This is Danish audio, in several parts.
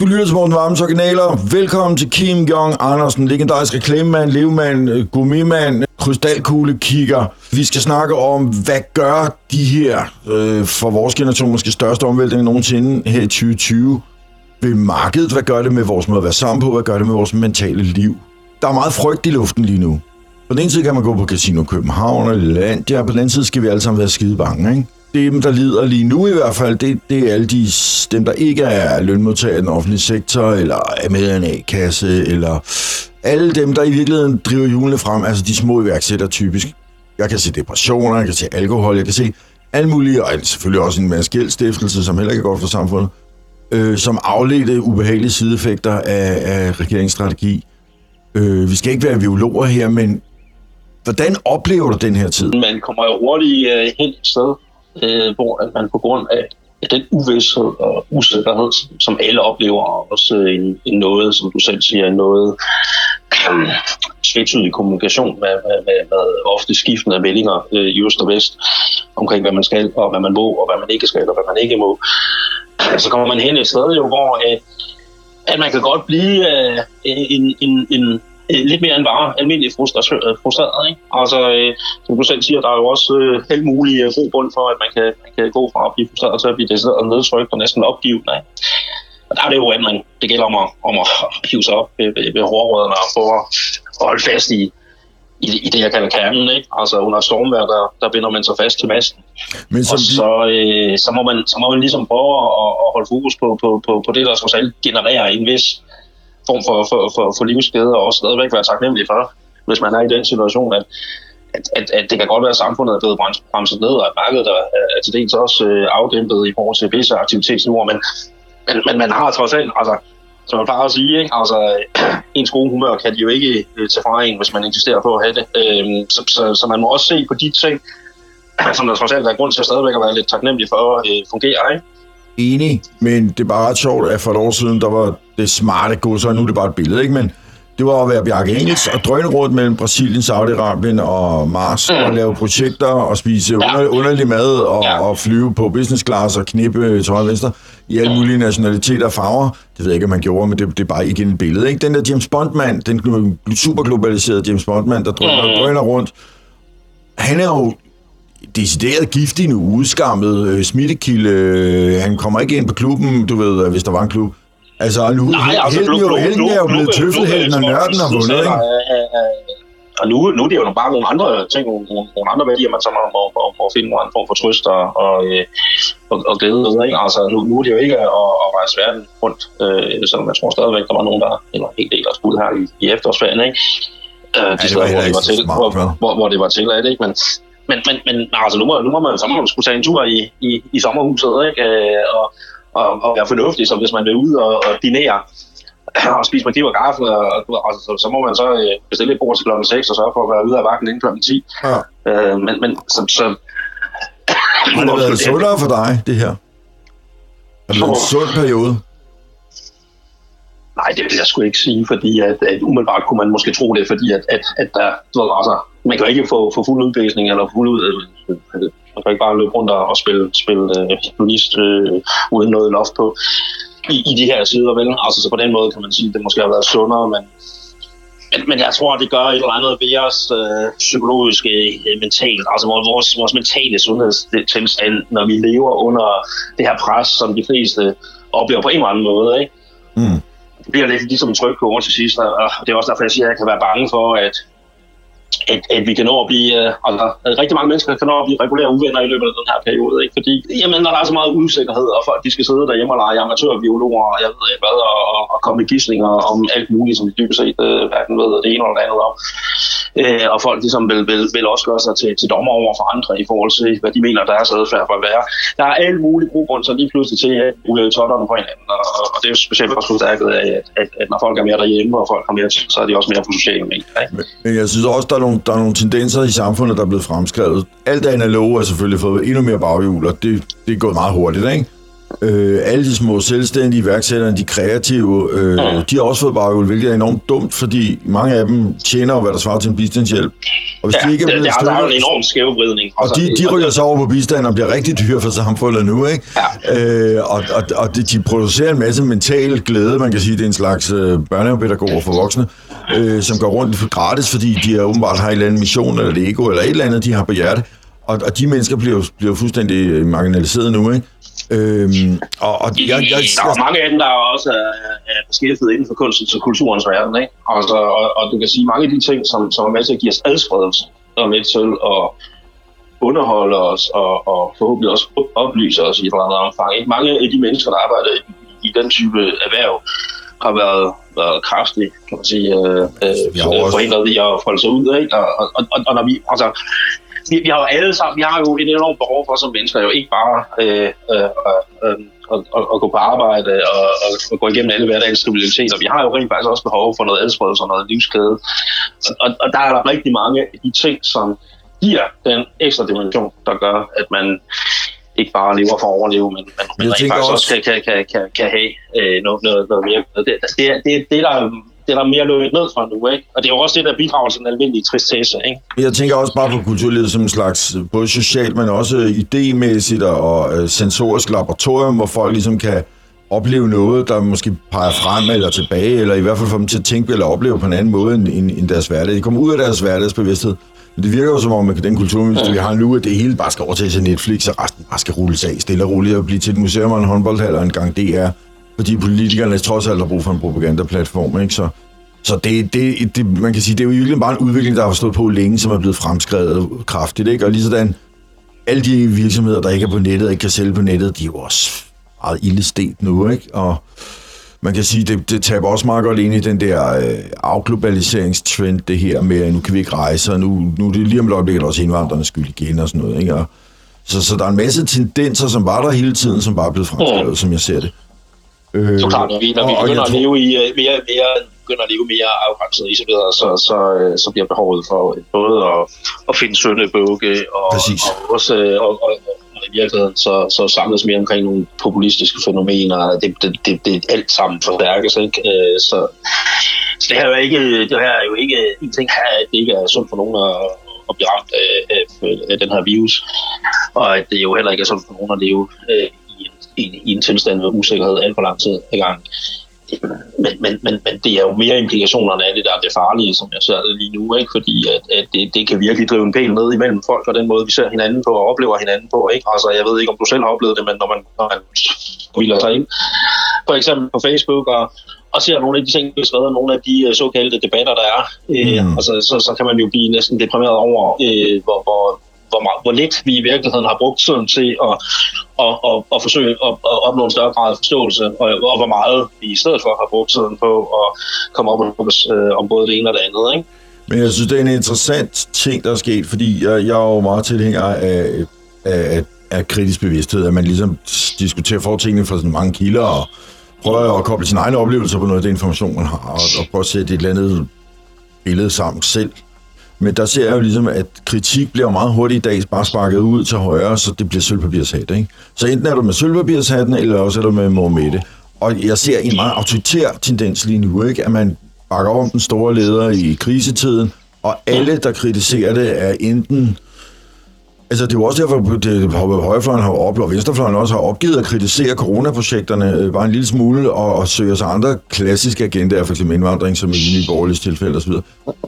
Du lytter til Morten Varmes originaler. Velkommen til Kim Jong Andersen, legendarisk reklamemand, levemand, øh, gummimand, krystalkugle kigger. Vi skal snakke om, hvad gør de her øh, for vores generation måske største omvæltning nogensinde her i 2020 ved markedet? Hvad gør det med vores måde at være sammen på? Hvad gør det med vores mentale liv? Der er meget frygt i luften lige nu. På den ene side kan man gå på Casino København og Landia, på den anden side skal vi alle sammen være skide bange, ikke? Dem, der lider lige nu i hvert fald, det, det er alle de, dem, der ikke er lønmodtagere i den offentlige sektor, eller er med i en A-kasse, eller alle dem, der i virkeligheden driver hjulene frem, altså de små iværksættere typisk. Jeg kan se depressioner, jeg kan se alkohol, jeg kan se alle mulige, og selvfølgelig også en masse gældstiftelse, som heller ikke er godt for samfundet, øh, som afledte ubehagelige sideeffekter af, af regeringsstrategi. Øh, vi skal ikke være biologer her, men hvordan oplever du den her tid? Man kommer jo hurtigt øh, hen et sted, øh, hvor at man på grund af den uvidshed og usikkerhed, som alle oplever, og også en, en noget, som du selv siger, noget øh, tvetydig kommunikation med, med, med, med ofte skiftende meldinger øh, i øst og vest omkring, hvad man skal, og hvad man må, og hvad man ikke skal, og hvad man ikke må. Så kommer man hen et sted, jo, hvor øh, at man kan godt blive øh, en, en, en lidt mere end bare almindelig frustreret. frustreret ikke? Altså, øh, som du selv siger, der er jo også øh, helt mulige øh, grobund for, at man kan, man kan gå fra at blive frustreret til at blive decideret nedtrykt og næsten opgivende. Ikke? Og der er det jo ændring. Det gælder om at, om at hive sig op ved, ved, ved hårdrødderne og få at, at holde fast i, i, i det, jeg kalder kernen. Ikke? Altså under stormvær, der, der binder man sig fast til masten. Men og så, øh, så, må man, så må man ligesom prøve at, at holde fokus på, på, på, på det, der trods alt genererer en vis form for, for, for, for livsglæde, og også stadigvæk være taknemmelig for, hvis man er i den situation, at, at, at, at det kan godt være, at samfundet er blevet bremset ned, og at markedet er, er til dels også øh, afdæmpet i forhold til visse aktivitetsniveauer, men, men, men man har trods alt, altså, som man plejer at sige, ikke? Altså, ens gode humør kan de jo ikke øh, tage fra en, hvis man insisterer på at have det. Øhm, så, så, så man må også se på de ting, som der trods alt er grund til at stadigvæk at være lidt taknemmelig for at øh, fungere. Ikke? Enig, men det er bare ret sjovt, at for et år siden, der var det smarte gods, og nu er det bare et billede, ikke? Men det var at være Bjarke Engels og drøne rundt mellem Brasilien, Saudi-Arabien og Mars, mm. og lave projekter og spise ja. under, underlig mad og, ja. og flyve på business class og knippe til højre venstre i alle mulige nationaliteter og farver. Det ved jeg ikke, om man gjorde, men det, det er bare igen et billede. Ikke? Den der James Bond-mand, den super globaliserede James Bond-mand, der drøner, mm. drøner rundt, han er jo decideret giftig nu, udskammet øh, smittekilde. Øh, han kommer ikke ind på klubben, du ved, øh, hvis der var en klub. Altså, nu, Nej, altså, helden, jo, helden er jo blevet tøffelhelden, og nørden har vundet, ikke? Og nu, nu er det jo bare nogle andre ting, nogle, nogle andre værdier, man så må, må, må, må finde en form for trøst og, og, og, og glæde ved. Ikke? Altså, nu, nu er det jo ikke at, at rejse verden rundt, øh, selvom jeg tror stadigvæk, der var nogen, der eller en del, der skulle her i, i efterårsferien. Ikke? Øh, de ja, steder, hvor det var, til, smart, hvor, hvor, hvor, det var tilladt, ikke? Men, men, men, men altså, nu må, nu må man, så må man skulle tage en tur i, i, i sommerhuset, ikke? Øh, og, og, og være fornuftig, så hvis man vil ud og, og dinere, og spise med kniv og gaffel, og, og, og så, så må man så øh, bestille et bord til klokken 6, og sørge for at være ude af vagten inden klokken 10. Ja. Øh, men, men så... så har det været sundere for dig, det her? Har det været en sund periode? Nej, det vil jeg sgu ikke sige, fordi at, at umiddelbart kunne man måske tro det, fordi at, at, at der, du ved, altså, man kan ikke få, få fuld udblæsning eller fuld ud, øh, man kan ikke bare løbe rundt og spille, spille uh, uh, uden noget loft på i, i de her sider, vel? Altså, så på den måde kan man sige, at det måske har været sundere, men, men, men jeg tror, det gør et eller andet ved os øh, psykologiske, øh, mentalt, altså vores, vores mentale sundhedstilstand, når vi lever under det her pres, som de fleste oplever på en eller anden måde, ikke? Mm det bliver lidt ligesom en trykkoger til sidst, og det er også derfor, jeg siger, at jeg kan være bange for, at, at, at vi kan nå at blive, øh, altså, at rigtig mange mennesker kan nå at blive regulære uvenner i løbet af den her periode, ikke? fordi jamen, når der er så meget usikkerhed, og folk de skal sidde derhjemme og lege amatørbiologer, og jeg ved ikke hvad, og, og komme med gidsninger om alt muligt, som de dybest set øh, hverken ved det ene eller det andet om øh, og folk ligesom vil, vil, vil også gøre sig til, til dommer over for andre i forhold til, hvad de mener, deres adfærd bør være. Der er alle mulige grund så lige pludselig til at rulle totterne på hinanden, og, og det er jo specielt også forstærket af, at, at, at, når folk er mere derhjemme, og folk har mere så er de også mere på sociale medier. Ikke? Men jeg synes også, der er nogle, der er nogle tendenser i samfundet, der er blevet fremskrevet. Alt det analoge er selvfølgelig fået endnu mere baghjul, og det, det er gået meget hurtigt, ikke? Øh, alle de små selvstændige iværksættere, de kreative, øh, mm. de har også fået baghjul, hvilket er enormt dumt, fordi mange af dem tjener hvad der svarer til en bistandshjælp. Og hvis ja, de ikke er blevet det, der, er en enorm skævvridning. Og de, de ryger så over på bistand og bliver rigtig dyre for samfundet nu, ikke? Ja. Øh, og, og, og de producerer en masse mental glæde, man kan sige, det er en slags øh, børnehjepædagoger for voksne, øh, som går rundt gratis, fordi de er åbenbart har en eller anden mission, eller Lego, eller et eller andet, de har på hjerte. Og, og de mennesker bliver, bliver fuldstændig marginaliseret nu, ikke? Øhm, og, og jeg, jeg, der er mange af dem, der også er, er beskæftiget inden for kunstens og kulturens verden. Ikke? Altså, og, og du kan sige, mange af de ting, som, som er med til at give os adspredelse, og med til at underholde os og, og forhåbentlig også oplyse os i et eller andet omfang. Ikke? Mange af de mennesker, der arbejder i, i den type erhverv, har været, været kraftige, kan man sige, øh, øh, forhindret i at folde sig ud. Ikke? Og, og, og, og når vi, altså, vi, vi har jo alle sammen, vi har jo et enormt behov for som mennesker, jo ikke bare øh, øh, øh, at, at, at gå på arbejde og, og, og gå igennem alle hverdagens stabiliteter. Vi har jo rent faktisk også behov for noget adspredelse og noget livskæde. Og, og, og der er der rigtig mange af de ting, som giver den ekstra dimension, der gør, at man ikke bare lever for at overleve, men, men, men rent faktisk også kan, kan, kan, kan, kan have øh, noget, noget, noget mere. Det, det, det, det, der det er der mere lukket ned fra nu, ikke? Og det er jo også det, der bidrager til den almindelige tristesse, ikke? Jeg tænker også bare på kulturlivet som en slags, både socialt, men også idémæssigt og øh, sensorisk laboratorium, hvor folk ligesom kan opleve noget, der måske peger frem eller tilbage, eller i hvert fald få dem til at tænke eller opleve på en anden måde end, end deres hverdag. De kommer ud af deres hverdagsbevidsthed. Men det virker jo som om, at den kulturminister, ja. vi har nu, at det hele bare skal overtages til Netflix, og resten bare skal rulles af stille og roligt og blive til et museum og en håndboldhal og en gang DR fordi politikerne trods alt har brug for en propagandaplatform, ikke? Så, så det, det, det, man kan sige, det er jo virkelig bare en udvikling, der har stået på længe, som er blevet fremskrevet kraftigt, ikke? Og lige sådan, alle de virksomheder, der ikke er på nettet og ikke kan sælge på nettet, de er jo også meget ildestet nu, ikke? Og man kan sige, det, det taber også meget godt ind i den der øh, afglobaliseringstrend, det her med, at nu kan vi ikke rejse, og nu, nu er det lige om et øjeblik, også indvandrerne skyld igen og sådan noget, ikke? Og, så, så der er en masse tendenser, som var der hele tiden, som bare er blevet fremskrevet, som jeg ser det. Øh, så klart, når vi, når vi begynder at leve i uh, mere, mere, begynder at leve mere afgrænset og isoleret, så, så, uh, så bliver behovet for både at, at finde søndebukke og, og også og, og, og i virkeligheden så, så samles mere omkring nogle populistiske fænomener. Det, det, det, det alt sammen forstærkes, ikke? Så, så det her er jo ikke, det her er jo ikke en ting her, at det ikke er sundt for nogen at, at blive ramt af, af, af den her virus, og at det jo heller ikke er sundt for nogen at leve i, i en tilstand med usikkerhed alt for lang tid ad gang. Men, men, men, men det er jo mere implikationerne af det, der er det farlige, som jeg ser det lige nu, ikke? fordi at, at det, det kan virkelig drive en pæl ned imellem folk, og den måde, vi ser hinanden på og oplever hinanden på. Ikke? Altså, jeg ved ikke, om du selv har oplevet det, men når man, når man hviler sig ind, for eksempel på Facebook, og, og ser nogle af de ting, beskrevet, nogle af de øh, såkaldte debatter, der er, øh, mm. altså, så, så kan man jo blive næsten deprimeret over, øh, hvor, hvor, hvor, meget, hvor lidt vi i virkeligheden har brugt tiden til at, at, at, at forsøge at, at opnå en større grad af forståelse, og, og hvor meget vi i stedet for har brugt tiden på at komme op øh, om både det ene og det andet. Ikke? Men jeg synes, det er en interessant ting, der er sket, fordi jeg, jeg er jo meget tilhænger af, af, af kritisk bevidsthed, at man ligesom diskuterer fortingene fra sådan mange kilder, og prøver at koble sine egne oplevelser på noget af den information, man har, og, og prøve at sætte et eller andet billede sammen selv. Men der ser jeg jo ligesom, at kritik bliver meget hurtigt i dag bare sparket ud til højre, så det bliver sølvpapirshat, ikke? Så enten er du med sølvpapirshatten, eller også er du med Mohammed. Og jeg ser en meget autoritær tendens lige nu, ikke? At man bakker op om den store leder i krisetiden, og alle, der kritiserer det, er enten Altså, det er jo også derfor, at højrefløjen har oplevet, og venstrefløjen også har opgivet at kritisere coronaprojekterne øh, bare en lille smule, og, og søger sig andre klassiske agendaer, f.eks. indvandring, som i Nye borgerlige tilfælde osv.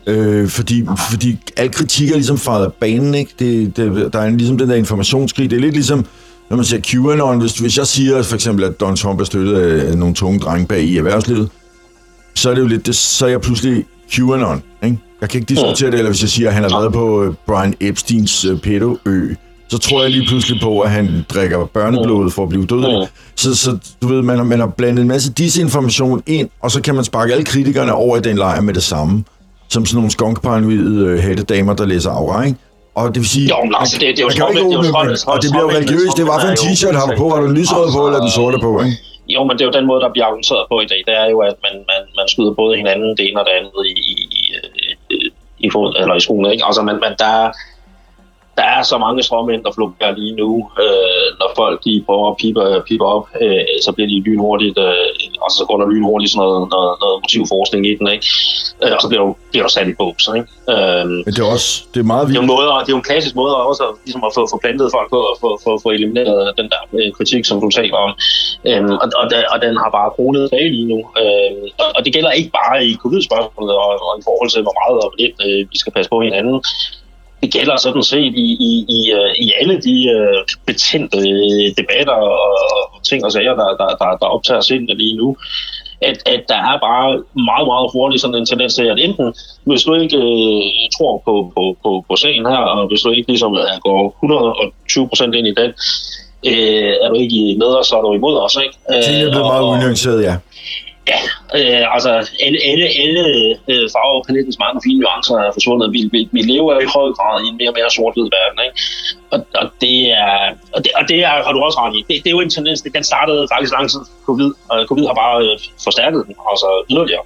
Øh, fordi, fordi al kritik er ligesom fejret af banen, ikke? Det, det, der er ligesom den der informationskrig. Det er lidt ligesom, når man siger QAnon, hvis, hvis jeg siger for eksempel, at Donald Trump er støttet af nogle tunge drenge bag i erhvervslivet, så er det jo lidt, det, så er jeg pludselig QAnon, ikke? Jeg kan ikke diskutere det, eller hvis jeg siger, at han har været på øh, Brian Epsteins øh, pedo-ø, så tror jeg lige pludselig på, at han drikker børneblod for at blive død. Så, så du ved, man, man har blandet en masse disinformation ind, og så kan man sparke alle kritikerne over i den lejr med det samme. Som sådan nogle skunkparanoide øh, hættedamer, der læser aura, ikke? Og det vil sige... Jo, men altså, det, det er jo ikke åbne, det og det bliver jo religiøst. Det var for en t-shirt, har du på? Har du lysrød på, eller den sorte på, ikke? Jo, men det er jo den måde, der bliver argumenteret på i dag. Det er jo, at man, man, man skyder både hinanden det ene og det andet i, i, i, for, eller i skolen. Ikke? Altså, man, man, der, der er så mange stråmænd, der florerer lige nu. Øh, når folk de prøver at pipe, pipe op, øh, så bliver de lynhurtigt, øh, og så går der lynhurtigt sådan noget, noget, noget motivforskning i den, ikke? Øh, og så bliver du, bliver du sat i så, ikke? Øh, Men det er også det er meget det er, vildt. jo måder, det er jo en klassisk måde også at, ligesom at få, få plantet folk på og få, få, få elimineret den der øh, kritik, som du taler om. Øhm, og, og, den- og den har bare kronet bag lige nu. Øhm, og, og det gælder ikke bare i covid-spørgsmålet og, og i forhold til, hvor meget og lidt øh, vi skal passe på hinanden. Det gælder sådan set i, i, i, øh, i alle de øh, betændte øh, debatter og, og ting og sager, der, der, der, der optager sindet lige nu at, at der er bare meget, meget hurtigt sådan en tendens til, at enten, hvis du ikke øh, tror på, på, på, på sagen her, og hvis du ikke ligesom øh, går 120 procent ind i den, øh, er du ikke med os, så er du imod os, ikke? Tingene er blevet meget unuanceret, ja. Ja, øh, altså alle, alle, alle øh, farvepalettens mange fine nuancer er forsvundet. Vi, vi, vi lever i høj grad i en mere og mere sort-hvid verden, ikke? Og, og, det er, og, det, og det er, har du også ret i. Det, det er jo en tendens, den startede faktisk lang tid covid, og covid har bare øh, forstærket den, altså yderligere.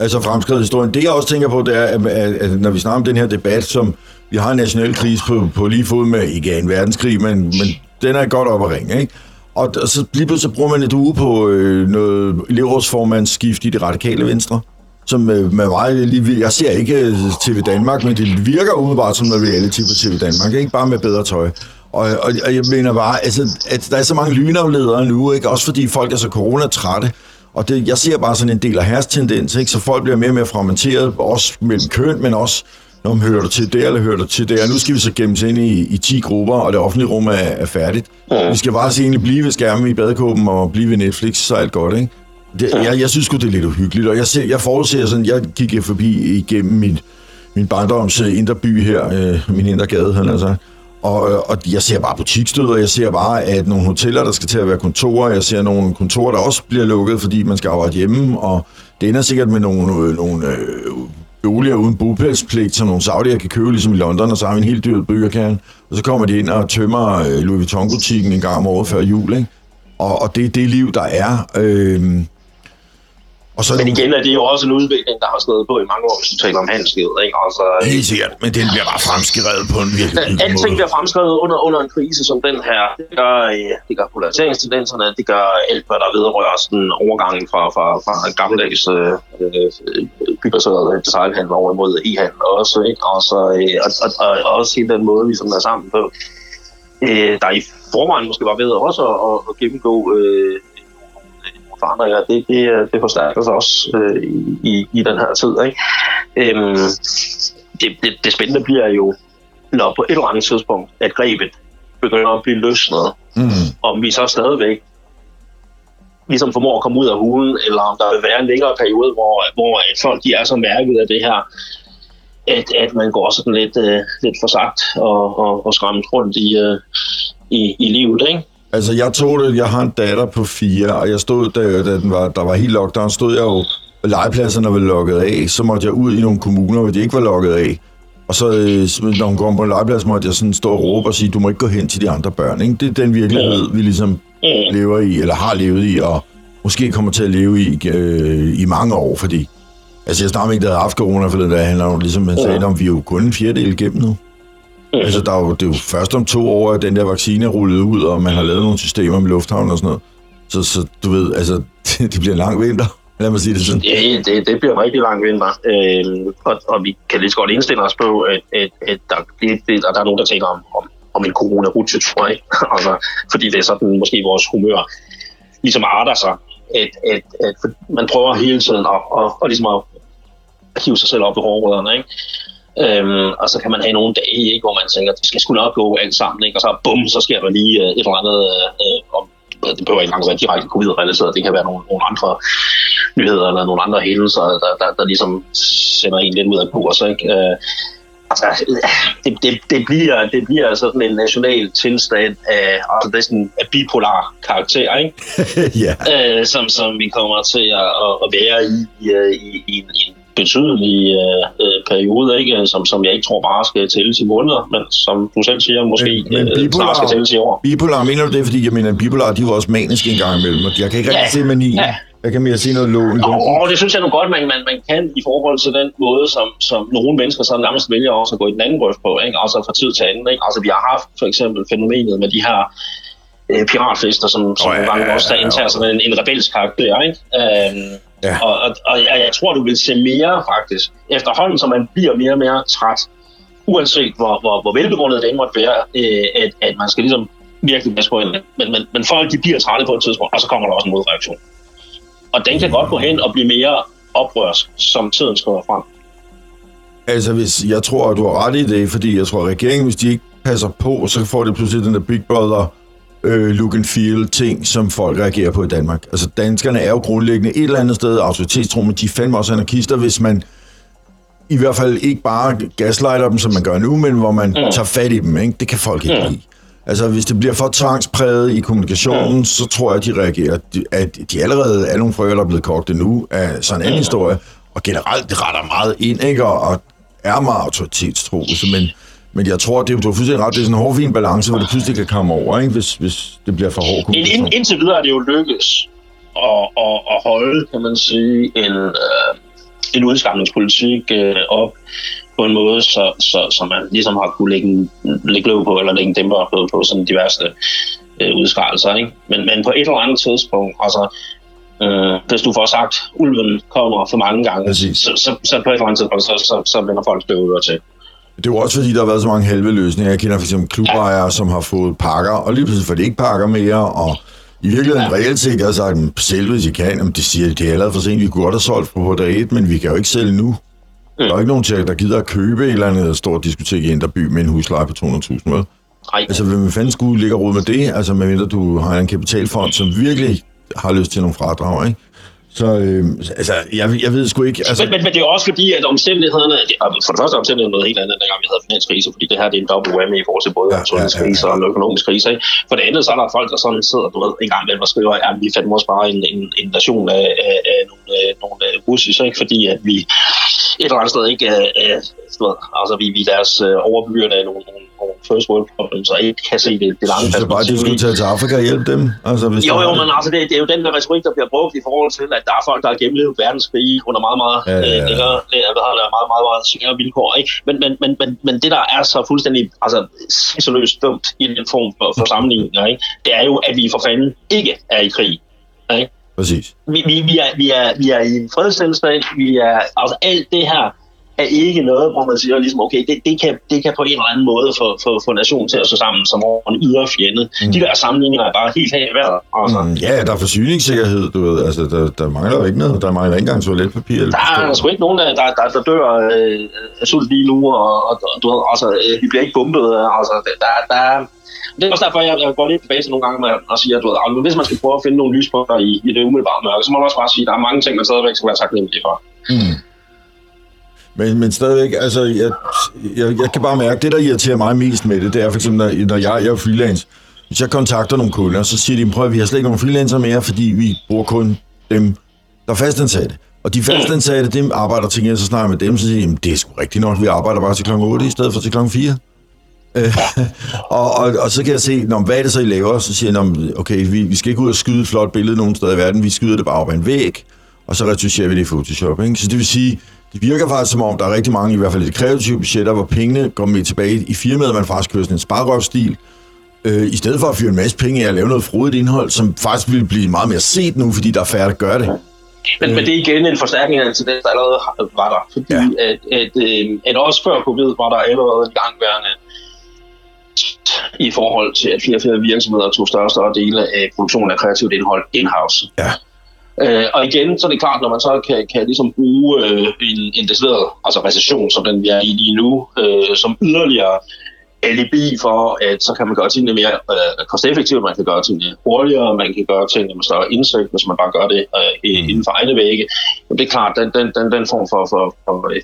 Altså fremskridt historien. Det jeg også tænker på, det er, at, at, at når vi snakker om den her debat, som vi har en national krise på, på lige fod med, ikke en verdenskrig, men, men den er godt op at ringe, ikke? Og så lige pludselig bruger man et uge på øh, noget elevrådsformandsskift i det radikale venstre, som øh, med mig lige Jeg ser ikke øh, TV Danmark, men det virker umiddelbart som noget reality på TV Danmark, ikke? Bare med bedre tøj. Og, og, og jeg mener bare, altså, at der er så mange lynafledere nu, ikke? Også fordi folk er så coronatrætte. Og det, jeg ser bare sådan en del af herres tendens, ikke? så folk bliver mere og mere fragmenteret, også mellem køn, men også, man hører du til det, eller hører du til det, og nu skal vi så gemmes ind i, i 10 grupper, og det offentlige rum er, er færdigt. Vi skal bare så egentlig blive ved skærmen i badekåben og blive ved Netflix, så er alt godt, ikke? Det, jeg, jeg synes sgu, det er lidt uhyggeligt, og jeg, ser, jeg forudser sådan, jeg gik forbi igennem min, min barndoms øh, indre by her, øh, min indre gade, han altså. Og, øh, og jeg ser bare butiksstød, og jeg ser bare, at nogle hoteller, der skal til at være kontorer, jeg ser nogle kontorer, der også bliver lukket, fordi man skal arbejde hjemme, og det ender sikkert med nogle, øh, nogle øh, boliger uden bopælspligt, som nogle saudier kan købe, ligesom i London, og så har vi en helt dyr byggerkern, og så kommer de ind og tømmer øh, Louis Vuitton-butikken en gang om året før jul, ikke? Og, og det er det liv, der er. Øh, og så Men igen er det jo også en udvikling, der har stået på i mange år, hvis du taler om handelslivet. Ikke? Altså, Helt sikkert, men den bliver bare fremskrevet på en virkelig hyggelig Alting måde. bliver fremskrevet under, under en krise som den her. Det gør, øh, det gør polariseringstendenserne, det gør alt, hvad der vedrører sådan overgangen fra, fra, fra gammeldags øh, øh, bybaseret designhandel over imod e-handel også. Ikke? Og, så, øh, og, og, og, og også hele den måde, vi sådan er sammen på. Øh, der i forvejen måske var ved også at, at, gennemgå øh, forandringer, det, det, det forstærker sig også øh, i, i, den her tid. Ikke? Øhm, det, det, det spændende bliver jo, når på et eller andet tidspunkt, at grebet begynder at blive løsnet, Mm. om vi så stadigvæk ligesom formår at komme ud af hulen, eller om der vil være en længere periode, hvor, hvor at folk de er så mærket af det her, at, at man går sådan lidt, øh, lidt for sagt og, og, og skræmmet rundt i, øh, i, i livet, ikke? Altså, jeg tog det, jeg har en datter på fire, og jeg stod, da, da den var, der var helt lockdown, stod jeg jo, legepladserne var lukket af, så måtte jeg ud i nogle kommuner, hvor de ikke var lukket af. Og øh, så, når hun kom på en legeplads, måtte jeg sådan stå og råbe og sige, du må ikke gå hen til de andre børn. Ikke? Det er den virkelighed, vi ligesom lever i, eller har levet i, og måske kommer til at leve i øh, i mange år, fordi altså jeg snakker ikke, der havde haft corona, for det der handler jo ligesom, man sagde, om vi er jo kun en fjerdedel igennem nu. Mm. Altså, der er jo, det er jo først om to år, at den der vaccine er rullet ud, og man har lavet nogle systemer med lufthavn og sådan noget. Så, så du ved, altså, det, det bliver en lang vinter. Lad mig sige det sådan. Det, det, det bliver en rigtig lang vinter, øh, og, og vi kan lige så godt indstille os på, at, at, at der, det, at der er nogen, der taler om, om, om en corona tror jeg. altså, fordi det er sådan måske vores humør ligesom arter sig, at, at, at man prøver hele tiden at, at, at, ligesom at hive sig selv op i hårrødderne, ikke? Øhm, og så kan man have nogle dage, ikke, hvor man tænker, det skal sgu nok gå alt sammen, ikke? og så bum, så sker der lige øh, et eller andet, øh, om, det behøver ikke engang være direkte covid-relateret, det kan være nogle, nogle andre nyheder eller nogle andre hændelser, der, der, der ligesom sender en lidt ud af kurs. Ikke? Øh, altså, det, det, det, bliver, det bliver sådan en national tilstand af, altså det er sådan af bipolar karakter, ikke? ja. øh, som, som vi kommer til at, at, være i, i, i, i, en, i en betydelig øh, øh, periode, ikke? Som, som jeg ikke tror bare skal tælles i måneder, men som du selv siger, måske Men- men øh, bipolar- skal tælles i år. Bipolar, mener du det? Fordi jeg mener, bipolar, de jo også maniske en gang imellem, og jeg kan ikke rigtig Ja. se mani. Ja. Jeg kan mere sige noget lån. Åh, oh, det synes jeg nu godt, man, man, man kan i forhold til den måde, som, som nogle mennesker så nærmest vælger også at gå i den anden grøft på, ikke? altså fra tid til anden. Ikke? Altså vi har haft for eksempel fænomenet med de her øh, piratfester, som, som oh, ja, ja, ja, også der indtager sådan en, en rebelsk karakter. Ikke? Øhm, ja. Og, og, og jeg, tror, du vil se mere faktisk. Efterhånden, som man bliver mere og mere træt, uanset hvor, hvor, hvor velbegrundet det måtte være, øh, at, at man skal ligesom virkelig passe på en. Men, men, men folk de bliver trætte på et tidspunkt, og så kommer der også en modreaktion. Og den kan godt gå hen og blive mere oprørsk, som tiden skrider frem. Altså, hvis, jeg tror, at du har ret i det, fordi jeg tror, at regeringen, hvis de ikke passer på, så får det pludselig den der Big Brother øh, look and feel ting, som folk reagerer på i Danmark. Altså, danskerne er jo grundlæggende et eller andet sted autoritetstro, men de er fandme også anarkister, hvis man i hvert fald ikke bare gaslighter dem, som man gør nu, men hvor man mm. tager fat i dem. Ikke? Det kan folk ikke mm. lide. Altså, hvis det bliver for tvangspræget i kommunikationen, så tror jeg, at de reagerer, at de allerede er nogle frøer, der er blevet kogt nu af sådan en anden historie, og generelt, det retter meget ind, ikke? Og, og er meget autoritetstro. Men, men jeg tror, det er, du har fuldstændig ret, det er sådan en hård, balance, hvor det pludselig kan komme over, ikke? Hvis, hvis det bliver for hård kommunikation. Ind, indtil videre er det jo lykkes at, at, at holde, kan man sige, en, øh, en udskamningspolitik øh, op på en måde, så, så, så man ligesom har kunne lægge, en, lægge løb på, eller lægge en dæmper på, på sådan diverse øh, udskrælelser. Ikke? Men, men på et eller andet tidspunkt, altså, øh, hvis du får sagt, ulven kommer for mange gange, så, så, så, på et eller andet tidspunkt, så, så, så vender folk støvører til. Det er jo også fordi, der har været så mange halve løsninger. Jeg kender eksempel klubejere, som har fået pakker, og lige pludselig får de ikke pakker mere, og i virkeligheden ja. reelt set, har sagt, selv hvis I kan, jamen, det siger, det er allerede for sent, vi kunne godt have solgt på dag 1, men vi kan jo ikke sælge nu. Mm. Der er ikke nogen til, der gider at købe et eller andet stort diskotek i Indreby med en husleje på 200.000 med. Nej. Altså, hvem fanden skulle ligge råd med det? Altså, medmindre du har en kapitalfond, som virkelig har lyst til nogle fradrag, ikke? Så øh, altså, jeg, jeg ved sgu ikke... Altså... Men, men, men det er også fordi, at omstændighederne... For det første er omstændighederne noget helt andet, dengang vi havde finanskrise, fordi det her det er en double whammy i forhold til både ja, sundhedskrise ja, ja, ja. og en økonomisk krise. Ikke? For det andet, så er der folk, der sådan sidder du ved, en gang imellem og skriver, at vi fandt også bare en, en invasion af, af, af nogle, øh, nogle øh, russiske, ikke? fordi at vi et eller andet sted ikke... Øh, ved, altså, vi, vi deres øh, overbyrde af nogle, nogle nogle first world problems, og ikke kan se det, det lange perspektiv. Bare, at de skulle tage til Afrika og hjælpe dem? Altså, hvis jo, jo, men altså, det, det, er jo den der retorik, der bliver brugt i forhold til, at der er folk, der har gennemlevet verdenskrig under meget, meget, ja, ja, ja. længere, hvad har det, meget, meget, meget svære vilkår. Ikke? Men, men, men, men, men, det, der er så fuldstændig altså, så løst dumt i den form for, for sammenligninger, ikke? det er jo, at vi for fanden ikke er i krig. Ikke? Præcis. Vi, vi, vi, er, vi, er, vi er i en fredstilstand, vi er, altså alt det her, er ikke noget, hvor man siger, ligesom, okay, det, det, kan, det kan på en eller anden måde få, få, få nationen til at stå sammen som over en ydre fjende. Mm. De der sammenligninger er bare helt helt værd. Altså. Mm, ja, der er forsyningssikkerhed, du ved. Altså, der, der mangler ikke noget. Der mangler ikke engang toiletpapir. Der er sgu ikke nogen, der, der, der, der dør øh, af sult lige nu, og, og, du ved, altså, øh, vi bliver ikke bumpet. Altså, der, der, det er også derfor, jeg, jeg går lidt tilbage til nogle gange med at sige, at du ved, altså, hvis man skal prøve at finde nogle lyspunkter i, i det umiddelbare mørke, så må man også bare sige, at der er mange ting, man stadigvæk skal være taknemmelig for. Mm. Men, men stadigvæk, altså, jeg, jeg, jeg kan bare mærke, det der irriterer mig mest med det, det er for eksempel, når, når jeg, jeg er freelance, hvis jeg kontakter nogle kunder, så siger de, prøv at vi har slet ikke nogen freelancer mere, fordi vi bruger kun dem, der er fastansatte. Og de fastansatte, dem arbejder til så snart med dem, så siger de, det er sgu rigtigt nok, vi arbejder bare til kl. 8 i stedet for til kl. 4. Øh, og, og, og, så kan jeg se, når, hvad er det så, I laver? Så siger jeg, okay, vi, vi skal ikke ud og skyde et flot billede nogen steder i verden, vi skyder det bare op ad en væg, og så retusherer vi det i Photoshop. Ikke? Så det vil sige, det virker faktisk som om, der er rigtig mange, i hvert fald i kreative budgetter, hvor pengene går med tilbage i firmaet, man faktisk kører sådan en sparrøvstil, øh, i stedet for at fyre en masse penge af at lave noget frodigt indhold, som faktisk vil blive meget mere set nu, fordi der er færre, der gør det. Men, øh. men det er igen en forstærkning af det, der allerede var der. Fordi ja. at, at, øh, at også før covid var der allerede en gangværende i forhold til, at flere og flere virksomheder tog større og større dele af produktionen af kreativt indhold in-house. Ja. Øh, og igen, så er det klart, når man så kan, kan ligesom bruge øh, en, en decideret altså recession, som den vi er i lige nu, øh, som yderligere alibi for, at så kan man gøre tingene mere øh, kosteffektivt, man kan gøre tingene hurtigere, man kan gøre tingene med større indsigt, hvis man bare gør det øh, mm. inden for egne vægge. Men det er klart, den, den, den, den form for, for, for øh,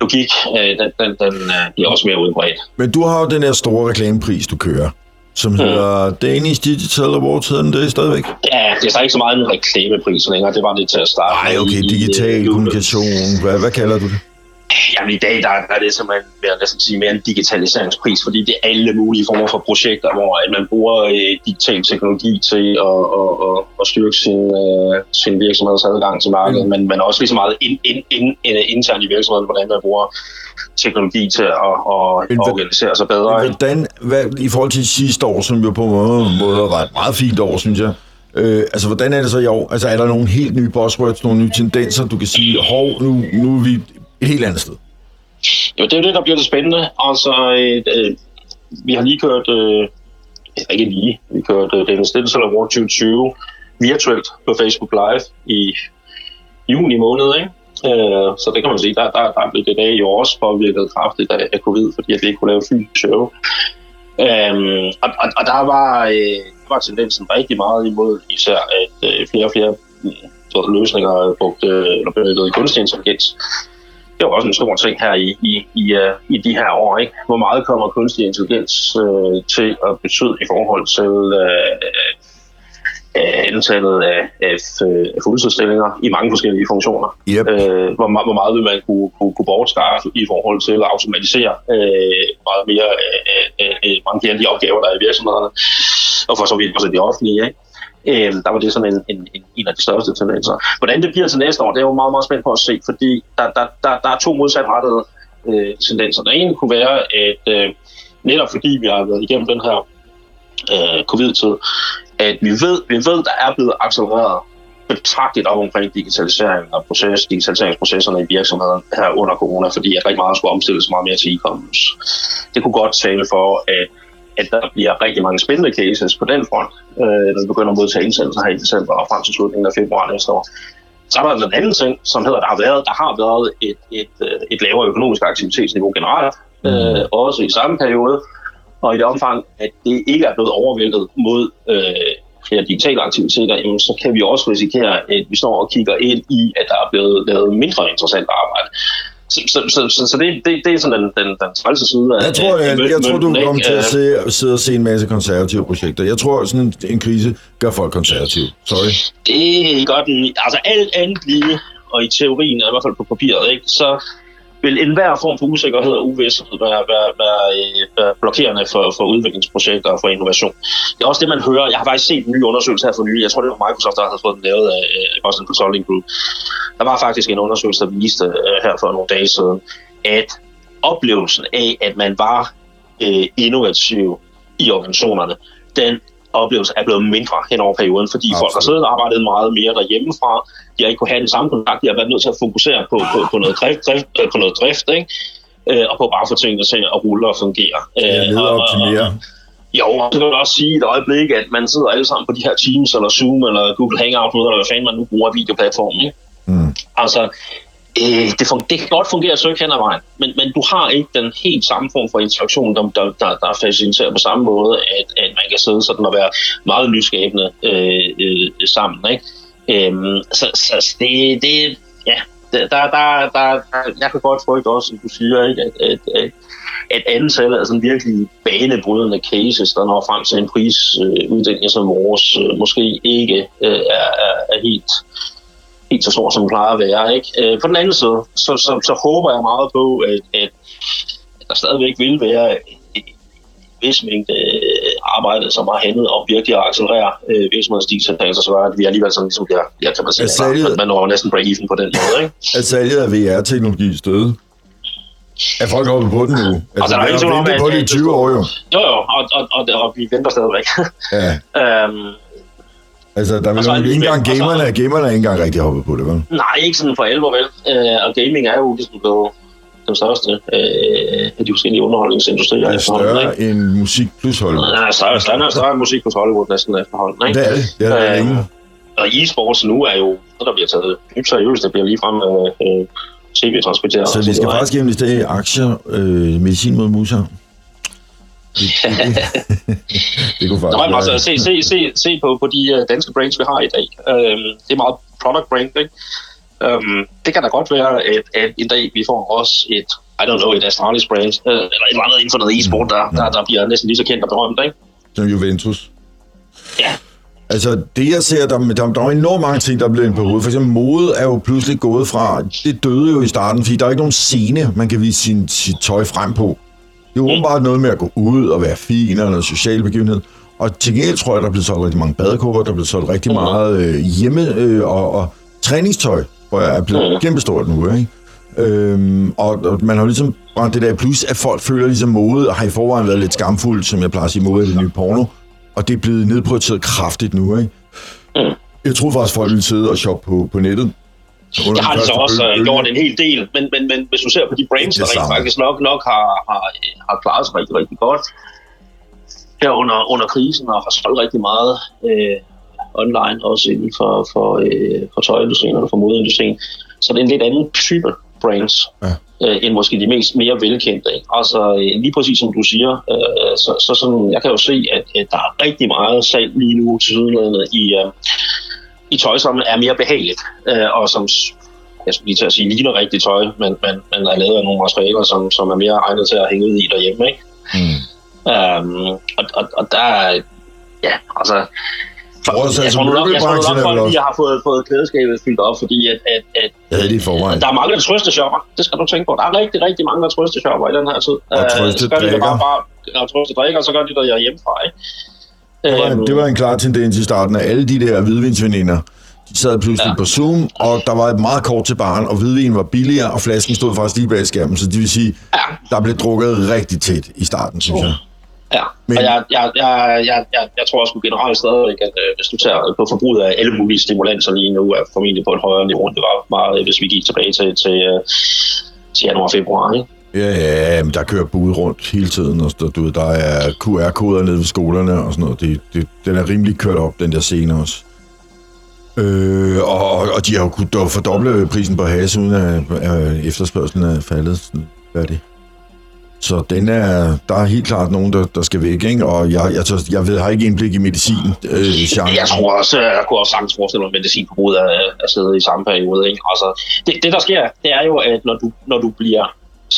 logik, øh, den, den, den øh, bliver også mere udbredt. Men du har jo den her store reklamepris, du kører som hedder mm. Danish Digital Awards, hedder det stadigvæk? Ja, det er så ikke så meget en reklamepris længere, det var det til at starte. Nej, okay, digital i, kommunikation, hvad, hvad kalder du det? Jamen i dag, der, der er det simpelthen, jeg næsten sige, mere en digitaliseringspris, fordi det er alle mulige former for projekter, hvor at man bruger øh, digital teknologi til at, at, at, at styrke sin, øh, sin virksomheds adgang til markedet, mm. men, men også lige så meget ind, ind, ind, ind, internt i virksomheden, hvordan man bruger teknologi til at, at, at organisere sig bedre. Men hvordan, hvad, i forhold til sidste år, som jo på en måde var et meget fint år, synes jeg, Øh, altså, hvordan er det så i år? Altså, er der nogle helt nye buzzwords, nogle nye tendenser, du kan sige, hov, nu, nu er vi et helt andet sted? Jo, det er jo det, der bliver det spændende. Altså, øh, vi har lige kørt, øh, ikke lige, vi har kørt øh, Dennis Digital Award 2020 virtuelt på Facebook Live i juni måned, ikke? Øh, så det kan man sige, der, der, der er blevet det dag i år også påvirket kraftigt af, af covid, fordi at vi ikke kunne lave fysisk show. Øhm, og, og, og der var, øh, var tendensen rigtig meget imod især, at øh, flere og flere mm, øh, løsninger brugte, eller benyttede kunstig intelligens det er jo også en stor ting her i, i, i, uh, i de her år. Ikke? Hvor meget kommer kunstig intelligens uh, til at betyde i forhold til uh, uh, antallet af, af, af fuldtidsstillinger i mange forskellige funktioner? Yep. Uh, hvor, hvor meget vil man kunne, kunne, kunne bortskaffe i forhold til at automatisere uh, meget mere uh, uh, uh, mange af de opgaver, der er i virksomhederne, og for så vidt også de offentlige. Ikke? Øh, der var det sådan en, en, en, en af de største tendenser. Hvordan det bliver til næste år, det er jo meget, meget spændt på at se, fordi der, der, der, der er to modsatrettede øh, tendenser. Den ene kunne være, at øh, netop fordi vi har været igennem den her øh, covid-tid, at vi ved, vi ved, der er blevet accelereret betragteligt op omkring digitalisering og proces, digitaliseringsprocesserne i virksomheden her under corona, fordi at rigtig meget skulle omstilles meget mere til e-commerce. Det kunne godt tale for, at at der bliver rigtig mange spændende cases på den front, øh, når vi begynder at modtage indsendelser her i december og frem til slutningen af februar næste år. Så er der en anden ting, som hedder, der har været, der har været et, et, øh, et lavere økonomisk aktivitetsniveau generelt, øh, også i samme periode, og i det omfang, at det ikke er blevet overvældet mod øh, flere digitale aktiviteter, jamen, så kan vi også risikere, at vi står og kigger ind i, at der er blevet lavet mindre interessant arbejde. Så, så, så, så, så det, det, det er sådan den, den, den trælse side af Jeg tror, jeg, jeg, jeg tror du kommer til at se, sidde og se en masse konservative projekter. Jeg tror, sådan en, en krise gør folk konservative. Sorry. Det gør den. Altså alt andet lige, og i teorien, i hvert fald på papiret, ikke, så vil enhver form for usikkerhed og uvidshed være, være, være, øh, være blokerende for, for udviklingsprojekter og for innovation. Det er også det, man hører. Jeg har faktisk set en ny undersøgelse her for nylig. Jeg tror, det var Microsoft, der havde fået den lavet af øh, Boston Consulting Group. Der var faktisk en undersøgelse, der viste øh, her for nogle dage siden, at oplevelsen af, at man var øh, innovativ i organisationerne, den oplevelse er blevet mindre hen over perioden, fordi Absolut. folk har siddet og arbejdet meget mere derhjemmefra. De har ikke kunne have den samme kontakt. De har været nødt til at fokusere på, på, på noget drift, drift, øh, på noget drift ikke? Øh, og på bare at få tingene til at rulle og fungere. Ja, og, optimere. Jo, så kan man også sige et øjeblik, at man sidder alle sammen på de her Teams, eller Zoom, eller Google Hangout, eller hvad fanden man nu bruger videoplatformen. Ikke? Mm. Altså, øh, det, fun- det kan godt fungere så hen ad vejen, men, men du har ikke den helt samme form for interaktion, der, der, der, der faciliterer på samme måde, at, at man kan sidde sådan og være meget nyskabende øh, øh, sammen. Ikke? Øhm, så så det, det, ja, der, der, der, der, jeg kan godt frygte også, som du siger, ikke, at, at, at, at antallet af sådan virkelig banebrydende cases, der når frem til en prisuddeling som vores, øh, måske ikke øh, er, er, er helt helt så stor, som den plejer at være. Ikke? Øh, på den anden side, så, så, så håber jeg meget på, at, at, der stadigvæk vil være vis mængde øh, arbejde, som har handlet om virkelig at accelerere øh, virksomhedsdigitalisering, så at vi alligevel sådan ligesom bliver, ja, kan man sige, salget, man, man når næsten break-even på den måde. Ikke? Er salget af VR-teknologi støde? Er folk oppe på den nu? Altså, altså der er ikke på det i 20 år jo. Jo, jo, og, og, og, og vi venter stadigvæk. Ja. øhm, Altså, der vil jo ikke engang gamerne, altså, gamerne er ikke engang rigtig hoppet på det, vel? Nej, ikke sådan for alvor, vel? Uh, og gaming er jo ligesom blevet den største uh, af de forskellige underholdningsindustrier. Det er større end musik plus Hollywood. Nej, større, større, større end musik plus Hollywood næsten efterhånden, ikke? Det er det, det er det uh, Og e-sports nu er jo noget, der bliver taget dybt seriøst. Det bliver lige frem uh, uh, tv-transporteret. Så vi skal faktisk investere i aktier, øh, medicin mod muser? det kunne faktisk Nå, altså, se, se, se, se på, på de uh, danske brands, vi har i dag. Um, det er meget product brand, ikke? Um, det kan da godt være, at, at en dag vi får også et, I don't know, et Astralis brand, uh, eller et eller andet inden for noget e-sport, der, der, der bliver næsten lige så kendt og berømt, ikke? Som Juventus. Ja. Altså, det jeg ser, der, der, der er enormt mange ting, der er blevet på hovedet. For eksempel, mode er jo pludselig gået fra, det døde jo i starten, fordi der er ikke nogen scene, man kan vise sin, sit tøj frem på. Det er åbenbart noget med at gå ud og være fin, eller noget social begivenhed. Og til gengæld tror jeg, der er blevet solgt rigtig mange badekåber, der er blevet solgt rigtig meget øh, hjemme- øh, og, og træningstøj, hvor jeg er blevet kæmpestort nu, ikke? Øhm, og, og man har jo ligesom brændt det der plus, at folk føler ligesom mode, og har i forvejen været lidt skamfuldt, som jeg plejer at sige, mode af det nye porno. Og det er blevet nedprioriteret kraftigt nu, ikke? Mm. Jeg troede faktisk, folk ville sidde og shoppe på, på nettet. Det har de så også bølge. øh, gjort en hel del, men, men, men hvis du ser på de brands, der rent faktisk nok, nok har, har, har klaret sig rigtig, rigtig godt her under, under krisen og har solgt rigtig meget øh, online, også inden for, for, øh, for tøjindustrien eller for modeindustrien, så det er en lidt anden type brands, Ja. øh, end måske de mest mere velkendte. Ikke? Altså øh, lige præcis som du siger, øh, så, så sådan, jeg kan jo se, at, at der er rigtig meget salg lige nu til sydenlandet i, øh, i tøj, som er mere behageligt, øh, og som jeg skulle lige til at sige, ligner rigtig tøj, men, men, men er lavet af nogle materialer, som, som er mere egnet til at hænge ud i derhjemme. Ikke? Mm. Um, og, og, og der er, ja, altså... også, jeg tror nu nok, jeg tror nu møbelbranchen nok, vel folk også- lige har fået, fået klædeskabet fyldt op, fordi at, at, at Jeg havde det i forvejen. der er mange, der trøsteshopper. Det skal du tænke på. Der er rigtig, rigtig mange, der trøsteshopper i den her tid. Og Øh, trøste de det bare, drikker. bare og trøste drikker, så gør de det hjemmefra, ikke? Det var, Øhm, det var en klar tendens i starten af alle de der hvidvinsveninder. De sad pludselig ja. På Zoom, og der var et meget kort til baren, og hvidvin var billigere, og flasken stod faktisk lige bag skærmen. Så det vil sige, Ja. der blev drukket rigtig tæt i starten, synes jeg. Ja, Men- og jeg, jeg, jeg, jeg, jeg, jeg tror også generelt stadigvæk, at øh, hvis du tager på forbruget af alle mulige stimulanser lige nu, er formentlig på et højere niveau, end det var meget, øh, hvis vi gik tilbage til, til, øh, til januar og februar. Ikke? Ja, ja, men der kører bud rundt hele tiden, og der, du ved, der er QR-koder nede ved skolerne og sådan noget. Det, det, den er rimelig kørt op, den der scene også. Øh, og, og de har jo kunnet fordoble prisen på has, uden at, at efterspørgselen er faldet. Sådan, Hvad er det? Så den er, der er helt klart nogen, der, der skal væk, ikke? Og jeg, jeg, tør- jeg ved, har ikke indblik i medicin. Øh, genre. Jeg tror også, øh, jeg kunne også sagtens forestille mig, at medicinforbruget er, er siddet i samme periode. Ikke? Altså, det, det, der sker, det er jo, at når du, når du bliver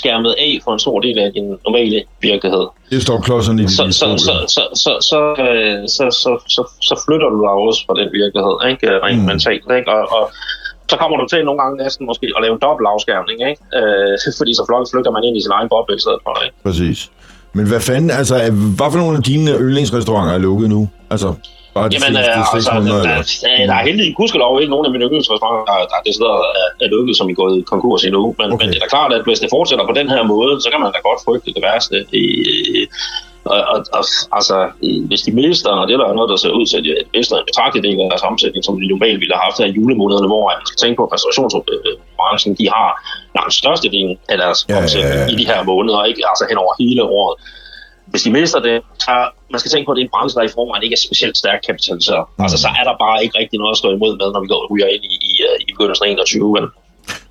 skærmet af for en stor del af din normale virkelighed, Det står klodserne i så, så, så, så, så, så, øh, så, så, så, så flytter du dig også fra den virkelighed, ikke? rent Mm. mentalt. Ikke? Og, og så kommer du til nogle gange næsten måske at lave en dobbelt afskærmning, ikke? Øh, fordi så flot flygter man ind i sin egen boble i stedet for. Ikke? Præcis. Men hvad fanden, altså, hvad for nogle af dine yndlingsrestauranter er lukket nu? Altså, bare de Jamen, sidste øh, altså, der, der, der er heldigvis gudskelov ikke nogen af mine yndlingsrestauranter, der, der er decideret er, er lukket, som er gået konkurs endnu. Men, Okay. men det er da klart, at hvis det fortsætter på den her måde, så kan man da godt frygte det værste. I, og, og, og, altså, i- hvis de mister, og det er der noget, der ser ud til, at de mister en betragtelig del af deres omsætning, som de normalt ville have haft her i julemånederne, hvor man skal tænke på, at restaurationsbranchen, de har langt størstedelen af deres Ja, ja, ja, ja. omsætning i de her måneder, ikke? altså hen over hele året hvis de mister det, så man skal tænke på, at det er en branche, der i forvejen ikke er specielt stærkt kapitaliseret. Mm. Altså, så er der bare ikke rigtig noget at stå imod med, når vi går og ryger ind i, i, øh, i begyndelsen af 21. Vel?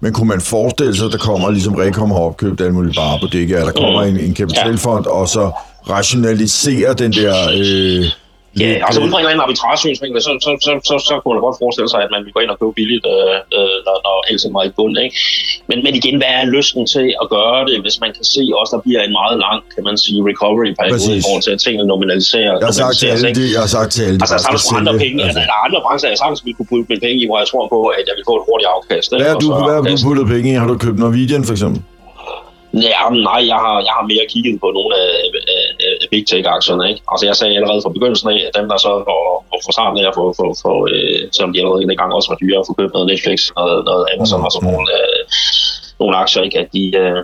Men kunne man forestille sig, at der kommer, ligesom Rekom har opkøbt alle mulige bare apoteker, at der kommer en, en kapitalfond, og så rationaliserer den der... Øh, Ja, lidt, altså ud fra en arbitragesynsvinkel, så, så, så, så, så kunne man godt forestille sig, at man vil gå ind og købe billigt, øh, øh, når, når alting var i bund. Ikke? Men, men igen, hvad er lysten til at gøre det, hvis man kan se også, der bliver en meget lang, kan man sige, recovery-periode i forhold til, at tingene nominaliserer. jeg har sagt til alle, det, jeg har sagt til alle, de Altså, er der sgu andre penge. Altså. Der er andre brancher, jeg sagtens ville kunne putte mine penge i, hvor jeg tror på, at jeg vil få et hurtigt afkast. hvad har du, hvad har du puttet penge i? Har du købt Norwegian, for eksempel? Ja, nej, jeg har, jeg har mere kigget på nogle af, af, af big tech-aktierne. Ikke? Altså, jeg sagde allerede fra begyndelsen af, at dem, der så for, for, for starten af få, for, for, øh, selvom de allerede en gang også var dyre at få købt noget Netflix og noget, noget Amazon Mm, og sådan nogle, øh, nogle aktier, ikke? at de, øh,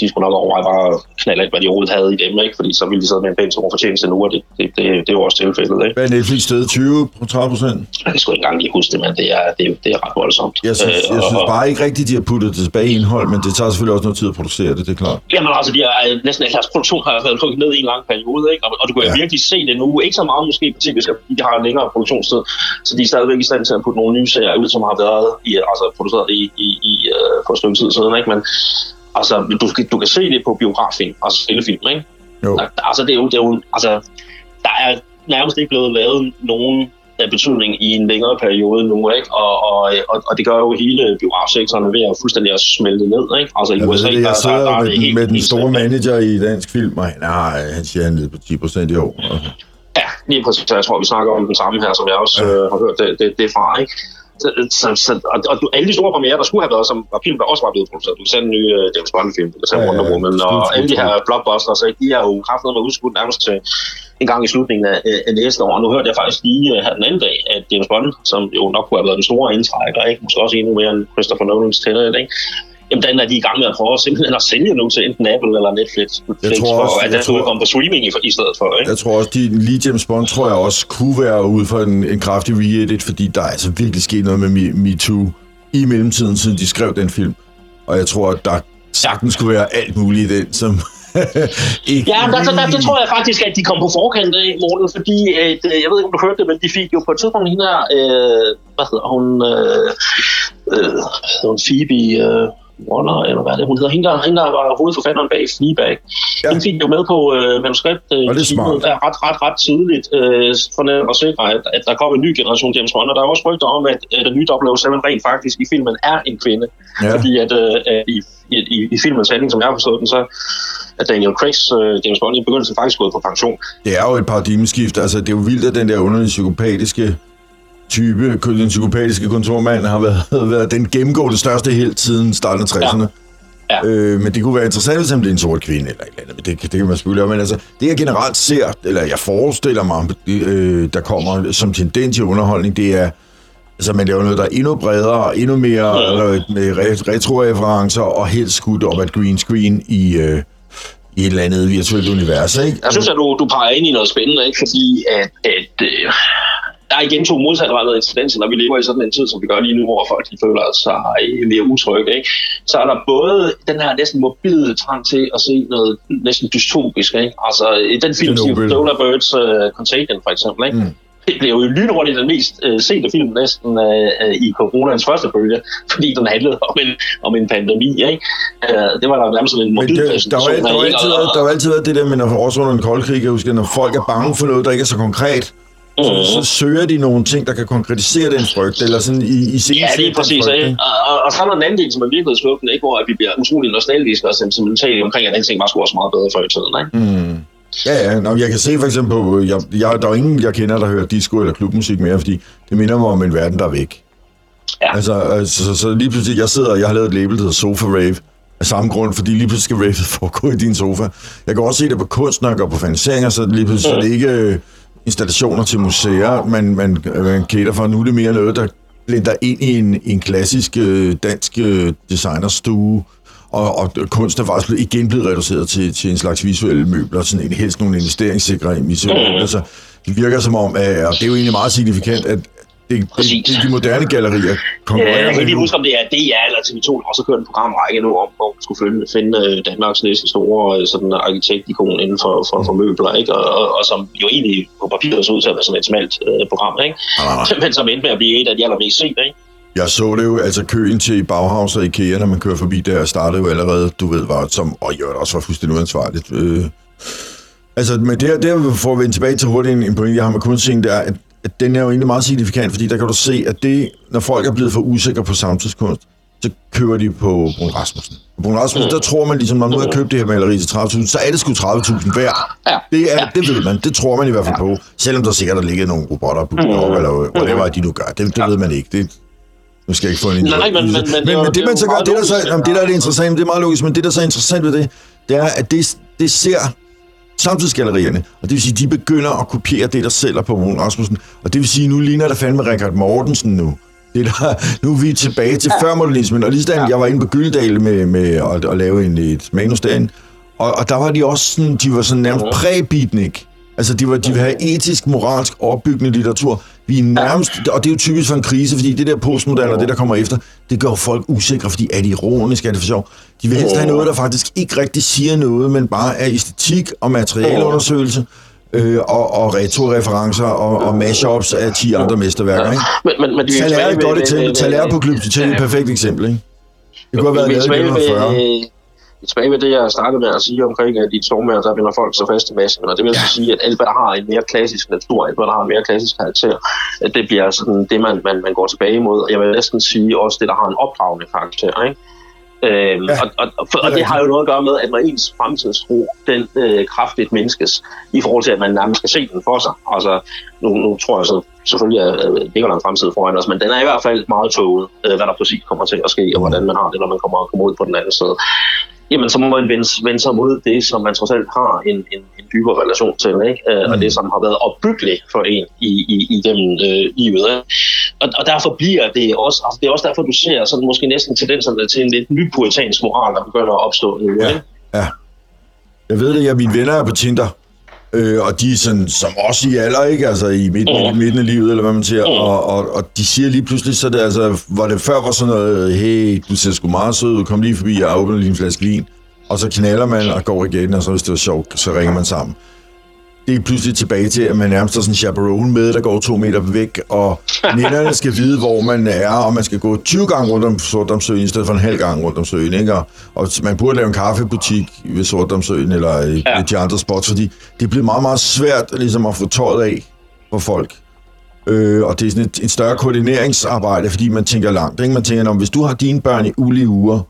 de skulle nok overveje bare at knalde alt, hvad de overhovedet havde i dem, ikke? fordi så ville de sidde med en pænt stor fortjeneste nu, og det, det, det, det er jo også tilfældet. Ikke? Hvad er Netflix sted? 20 på 30 procent? Jeg kan sgu ikke engang lige huske det, men det er, det, er- det er ret voldsomt. Jeg synes, Øh, jeg synes bare ikke rigtigt, de har puttet det tilbage i indhold, men det tager selvfølgelig også noget tid at producere det, det er klart. Jamen altså, de har, øh, næsten al deres produktion har været lukket ned i en lang periode, ikke? Og, og du kan Ja. virkelig se det nu. Ikke så meget måske fordi de har en længere produktionstid, så de er stadigvæk i stand til at putte nogle nye serier ud, som har været i, altså, produceret i, i, i uh, for et stykke tid siden, ikke? Men altså, du, du kan se det på biograffilm, altså spillefilm, ikke? Jo. Der, der- altså, det er jo, det er jo, altså, der er nærmest ikke blevet lavet nogen af betydning i en længere periode nu, ikke? Og, og, og, og det gør jo hele biografsektoren ved at fuldstændig at smelte ned, ikke? Altså i Jeg, ved USA, det, jeg der, sidder der, der er med, den, helt, med den store manager i dansk film, og han, ah, han siger, han er nede på 10 procent i år. Ja, lige præcis, jeg tror, vi snakker om den samme her, som jeg også ja. øh, har hørt det, det, det fra, ikke? Så, så, så, og, og alle de store premiere, der skulle have været, som var film, der også var blevet produceret. Du sende en ny uh, James Bond-film, du sende ja, Wonder Woman, og alle de her blockbusters, ikke? de er jo kraftigt med udskudt nærmest til en gang i slutningen af, af næste år. Og nu hørte jeg faktisk lige uh, her den anden dag, at James Bond, som jo nok kunne have været den store indtrækker, ikke? måske også endnu mere end Christopher Nolans Tenet, ikke? Jamen den er de i gang med at prøve simpelthen at sælge nu til enten Apple eller Netflix, jeg tror også, for, at den skulle komme på streaming i, i stedet for. Ikke? Jeg tror også, de lige James Bond tror jeg også kunne være ude for en, en kraftig re-edit, fordi der er altså virkelig sket noget med Me, Me Too i mellemtiden, siden de skrev den film. Og jeg tror, at der sagtens skulle være alt muligt i den, som ikke ja, der, der, der, det tror jeg faktisk, at de kom på forkant af, Morten, fordi at, øh, jeg ved ikke, om du hørte det, men de fik jo på et tidspunkt hende her, øh, hvad hedder hun, øh, øh, hun Phoebe, øh, Warner, eller hvad det hun hedder, hende der, hende der var hovedforfatteren bag Fleabag. Ja. Hende fik jo med på øh, manuskript øh, det er ret, ret, ret tidligt, øh, for at sikre, at, at der kommer en ny generation James Bond, og der er også rygter om, at, at den nye 007 rent faktisk i filmen er en kvinde. Ja. Fordi at, øh, at i, i, i filmens handling, som jeg har forstået den, så at Daniel Craig's uh, James Bond i begyndelsen faktisk gået på pension. Det er jo et paradigmeskift. Altså, det er jo vildt, at den der underlige psykopatiske type, den psykopatiske kontormand, har været, været den gennemgående største helt siden starten af 60'erne. Ja. Ja. Øh, men det kunne være interessant, hvis det er en sort kvinde eller et eller andet. Det, det kan man spekulere Men altså, det jeg generelt ser, eller jeg forestiller mig, øh, der kommer som tendens i underholdning, det er, altså man laver noget, der er endnu bredere, og endnu mere ja. med retro-referencer, og helt skudt op af green screen i, øh, i et eller andet virtuelt univers, ikke? Jeg synes, at du, du peger ind i noget spændende, ikke? Fordi at, at øh, der er igen to modsatrettede incidenser, når vi lever i sådan en tid, som vi gør lige nu, hvor folk de føler sig mere utrygge. Ikke? Så er der både den her næsten mobile trang til at se noget næsten dystopisk. Ikke? Altså i den film, Solar Birds uh, Contagion for eksempel, ikke? Mm det blev jo lynhurtigt den mest uh, sete film næsten uh, i coronaens første bølge, fordi den handlede om en, om en pandemi. Ikke? Uh, det var der nærmest sådan en mobil det, der, var, der, var altid, der var altid været det der med, når, også under en kold krig, jeg husker, når folk er bange for noget, der ikke er så konkret, mm. så søger de nogle ting, der kan konkretisere den frygt, eller sådan i, i sin Ja, det er præcis. Frygt, og, og, og, så er der en anden del, som er virkelig skuffende, ikke? hvor at vi bliver utrolig nostalgiske og sentimentale omkring, at den ting var sgu også meget bedre før i tiden. Ikke? Mm. Ja, ja. Nå, jeg kan se for eksempel på, jeg, jeg, der er ingen, jeg kender, der hører disco eller klubmusik mere, fordi det minder mig om en verden, der er væk. Ja. Altså, altså så, så lige pludselig, jeg sidder, jeg har lavet et label, der hedder Sofa Rave, af samme grund, fordi lige pludselig skal ravet foregå i din sofa. Jeg kan også se det på kunst, når jeg går på faniseringer, så lige pludselig mm. så det ikke installationer til museer, man, man, man kæder for. Nu er det mere noget, der blinder ind i en, en klassisk øh, dansk øh, designerstue, og, og kunst er faktisk igen blevet reduceret til, til en slags visuelle møbler, sådan en, helst nogle investeringssikre visuelle møbler. Så det virker som om, at, og det er jo egentlig meget signifikant, at, det, det, de moderne gallerier konkurrerer ja, Jeg kan lige huske, om det er DR eller TV2, der også har kørt en programrække nu om, hvor man skulle finde, finde øh, Danmarks næste store øh, sådan, arkitektikon inden for, for, for møbler, ikke? Og, og, og, som jo egentlig på papiret så ud til at være sådan et smalt øh, program, ikke? Ah. men som endte med at blive et af de allermest set, ikke? Jeg så det jo, altså køen til Bauhaus og Ikea, når man kører forbi der, startede jo allerede, du ved, var som, og jo, det også var fuldstændig uansvarligt. Øh, altså, men det, der får vi vende tilbage til hurtigt en, en pointe, jeg har med kunstscenen, det er, at at den er jo egentlig meget signifikant, fordi der kan du se, at det, når folk er blevet for usikre på samtidskunst, så kører de på Brun Rasmussen. På Brun Rasmussen, der tror man ligesom, når man nu har købt det her maleri til 30.000, så er det sgu 30.000 værd. Ja. Det, er, det ved man, det tror man i hvert fald på. Selvom der sikkert der ligger nogle robotter på op, eller hvad det var, de nu gør. Det, det ved man ikke. Det, nu skal jeg ikke få en Nej, men, men, men, men, men det man så gør, det der, så, jamen, det der er det interessante, det er meget logisk, men det der så er interessant ved det, det er, at det, det ser samtidsgallerierne. Og det vil sige, de begynder at kopiere det, der sælger på Mogen Rasmussen. Og det vil sige, nu ligner der fandme Richard Mortensen nu. Det der, nu er vi tilbage til ja. førmodernismen, og lige sådan, jeg var inde på Gyldal med, med at, at lave en, et manus derinde, og, og der var de også sådan, de var sådan nærmest præ-beatnik. Altså, de, var, de vil have etisk, moralsk opbyggende litteratur. Vi er nærmest, og det er jo typisk for en krise, fordi det der postmoderne og det, der kommer efter, det gør folk usikre, fordi er det ironisk, er det for sjov? De vil helst have noget, der faktisk ikke rigtig siger noget, men bare er æstetik og materialundersøgelse. Øh, og, og retroreferencer og, og mashups af 10 andre mesterværker. Ikke? Men, men, men Talær er et godt eksempel. Talær på Glyptotek er et perfekt eksempel. Ikke? Det kunne have været lavet i 1940 tilbage ved det, jeg startede med at sige omkring, at i stormvejr, der vinder folk så fast i massen. Og det vil ja. sige, at alt, hvad der har en mere klassisk natur, alt, hvad der har en mere klassisk karakter, at det bliver sådan det, man, man, man går tilbage imod. Og jeg vil næsten sige også det, der har en opdragende karakter. Ikke? Øhm, ja, og, og, og, og det har jo noget at gøre med, at når ens fremtidstro, den øh, kraftigt menneskes, i forhold til, at man nærmest skal se den for sig. Altså, nu, nu tror jeg så selvfølgelig, at det ligger der en fremtid foran os, men den er i hvert fald meget toget, øh, hvad der præcis kommer til at ske, og hvordan man har det, når man kommer, kommer ud på den anden side jamen så må man vende, vende sig mod det, som man trods alt har en, en, en dybere relation til, ikke? Mm. og det, som har været opbyggeligt for en i, i, igennem øh, livet. Ikke? Og, og derfor bliver det også, altså det er også derfor, du ser sådan måske næsten tendenserne til en lidt ny puritansk moral, der begynder at opstå nu. Ja, ja. Jeg ved det, at mine venner er på Tinder, Øh, og de er sådan, som også i alder, ikke? Altså i midten, mm. midten af livet, eller hvad man siger. Mm. Og, og, og, de siger lige pludselig, så det altså, hvor det før var sådan noget, hey, du ser sgu meget sød kom lige forbi og åbner lige en flaske vin. Og så knaller man og går igen, og så hvis det var sjovt, så ringer man sammen det er pludselig tilbage til, at man nærmest har sådan en chaperone med, der går to meter væk, og ninderne skal vide, hvor man er, og man skal gå 20 gange rundt om Sortdamsøen, i stedet for en halv gang rundt om søen, ikke? Og, og man burde lave en kaffebutik ved Sortdamsøen, eller i ja. de andre spots, fordi det bliver meget, meget svært ligesom at få tøjet af for folk. Øh, og det er sådan et, et større koordineringsarbejde, fordi man tænker langt. Ikke? Man tænker, hvis du har dine børn i ulige uger,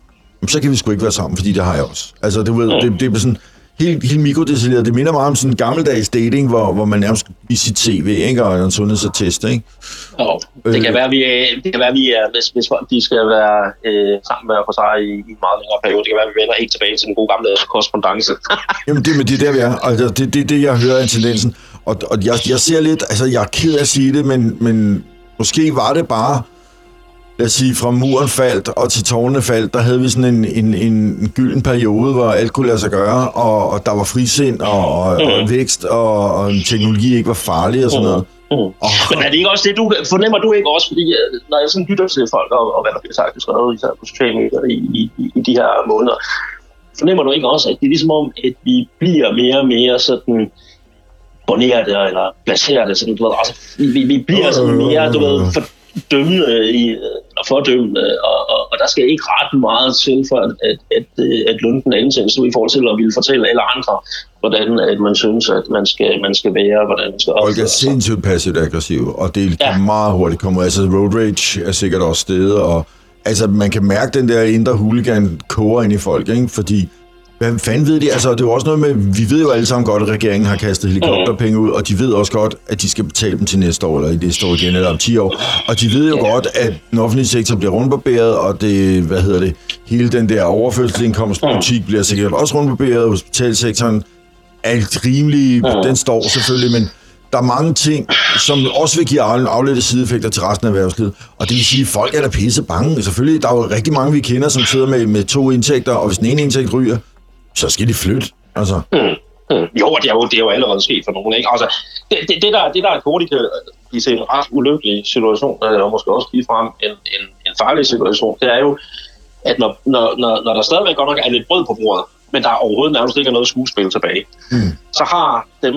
så kan vi sgu ikke være sammen, fordi det har jeg også. Altså, det, det, det er sådan, helt, helt mikrodetaljeret. Det minder meget om sådan en gammeldags dating, hvor, hvor man nærmest i sit CV, ikke? Og en sundhedsattest, ikke? Jo, det kan, øh. være, vi er, det kan være, vi er, hvis, hvis folk de skal være øh, sammen med for sig i, i en meget længere periode, det kan være, vi vender helt tilbage til den gode gamle korrespondence. Jamen, det, men det er der, vi er. Altså, det er det, det, jeg hører af tendensen. Og, og jeg, jeg ser lidt, altså, jeg er ked af at sige det, men, men måske var det bare lad os sige, fra muren faldt og til tårnene faldt, der havde vi sådan en, en, en gylden periode, hvor alt kunne lade sig gøre, og, og der var frisind og, og, mm. og vækst, og, og teknologi ikke var farlig og sådan noget. Mm. Mm. Oh. Men er det ikke også det, du fornemmer du ikke også, fordi øh, når jeg sådan lytter til folk, og, og hvad der bliver sagt og skrevet især på sociale medier i, i, i, de her måneder, fornemmer du ikke også, at det er ligesom om, at vi bliver mere og mere sådan boneret eller placeret, sådan, du ved, altså, vi, vi bliver sådan mere, du ved, for, dømmende i, eller fordømmende, og, og, og der skal ikke ret meget til for, at, at, at, at lunden ansættes i forhold til at ville fortælle alle andre, hvordan at man synes, at man skal, man skal være, hvordan man skal opføre Folk er sindssygt passivt aggressiv, og det kan ja. meget hurtigt komme ud. Altså road rage er sikkert også stedet, og altså man kan mærke den der indre hooligan koger ind i folk, ikke? fordi hvad fanden ved de? Altså, det er jo også noget med, vi ved jo alle sammen godt, at regeringen har kastet helikopterpenge ud, og de ved også godt, at de skal betale dem til næste år, eller i det år igen, eller om 10 år. Og de ved jo godt, at den offentlige sektor bliver rundbarberet, og det, hvad hedder det, hele den der overførselsindkomstpolitik bliver sikkert også rundbarberet, hospitalsektoren er rimelig, den står selvfølgelig, men der er mange ting, som også vil give afledte sideeffekter til resten af erhvervslivet. Og det vil sige, at folk er da pisse bange. Selvfølgelig, der er jo rigtig mange, vi kender, som sidder med, med to indtægter, og hvis den ene indtægt ryger, så skal de flytte. Altså. Mm. Mm. Jo, det er jo, det er jo allerede sket for nogen. Ikke? Altså, det, det, det, der, det der hurtigt kan blive til en ret ulykkelig situation, og måske også lige frem en, en, en farlig situation, det er jo, at når, når, når, når der stadigvæk godt nok er lidt brød på bordet, men der er overhovedet nærmest ikke noget skuespil tilbage, mm. så har dem,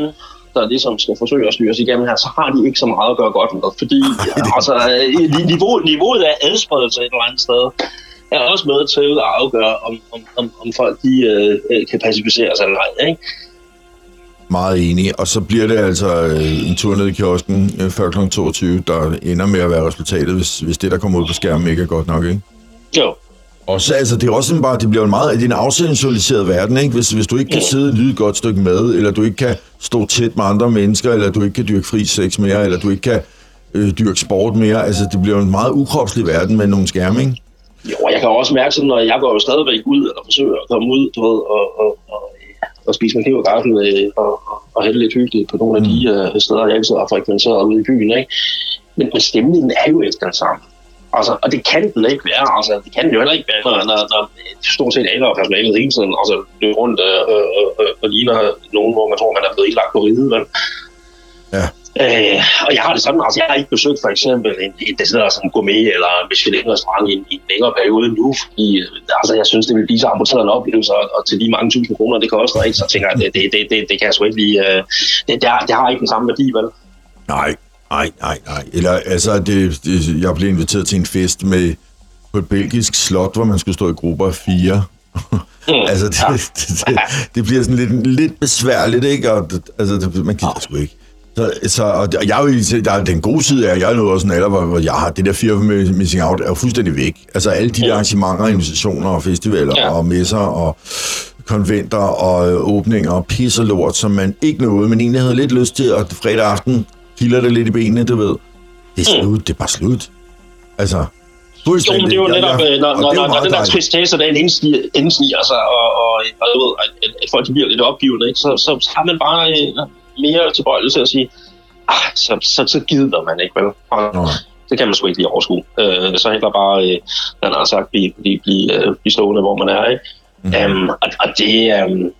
der ligesom skal forsøge at styre os igennem her, så har de ikke så meget at gøre godt med. Fordi altså, niveau, niveauet af adspredelse et eller andet sted, er også med til at afgøre, om, om, om, om folk de, øh, kan pacificeres eller ej. Ikke? Meget enig. Og så bliver det altså øh, en tur ned i kiosken øh, før kl. 22, der ender med at være resultatet, hvis, hvis det, der kommer ud på skærmen, ikke er godt nok, ikke? Jo. Og så, altså, det er også bare, det bliver en meget, det er en afsensualiseret verden, ikke? Hvis, hvis du ikke kan sidde og lyde et godt stykke med, eller du ikke kan stå tæt med andre mennesker, eller du ikke kan dyrke fri sex mere, eller du ikke kan øh, dyrke sport mere, altså det bliver en meget ukropslig verden med nogle skærme, ikke? Jo, jeg kan også mærke sådan, når jeg går jo stadigvæk ud, eller forsøger at komme ud, du ved, og, og, og, og spise med kniv og gaffel, øh, og, og, og have det lidt hyggeligt på nogle af de uh, steder, jeg altid har frekventeret ude i byen, ikke? Men, men stemningen er jo ikke den samme. Altså, og det kan den ikke være. Altså, det kan den jo heller ikke være, når, når, når stort set alle af personalet hele tiden altså, løber rundt øh, øh, øh, og ligner nogen, hvor man tror, man er blevet indlagt på ride. Men, ja. Øh, og jeg har det sådan, altså jeg har ikke besøgt for eksempel en, en decideret sådan gourmet eller en Michelin-restaurant i, i en længere periode nu, fordi altså, jeg synes, det vil blive så amputeret en oplevelse, og, og til de mange tusind kroner, det koster ikke, så tænker jeg, det, det, det, det, det kan jeg sgu ikke lige, øh, det, det, har, det har ikke den samme værdi, vel? Nej, nej, nej, nej. Eller altså, det, det, jeg blev inviteret til en fest med på et belgisk slot, hvor man skulle stå i grupper af fire. Mm, altså, det, ja. det, det, det, bliver sådan lidt, lidt besværligt, ikke? Og, altså, det, man gider sgu ikke Så, så og jeg er jo, der er den gode side af, jeg er nået også en alder, hvor, hvor jeg har det der fear missing out, er jo fuldstændig væk. Altså alle de der arrangementer, invitationer og festivaler ja. og messer og konventer og øh, åbninger og pis og lort, som man ikke nåede, men egentlig havde lidt lyst til, og fredag aften kilder det lidt i benene, du ved. Det er mm. slut, det er bare slut. Altså, jo, men det er jo netop, ja, ja. når, når, når, når den der tristesse, der indsniger sig, og, og, og ved, at, at folk bliver lidt opgivende, ikke? Så, så har man bare øh, mere tilbøjeligt til at sige, ah, så, så, så gider man ikke, vel? Og, det kan man sgu ikke lige overskue. Øh, så heller bare, øh, man har sagt, blive, blive, blive, øh, blive stående, hvor man er, ikke? Mm. Um, og, og det, um,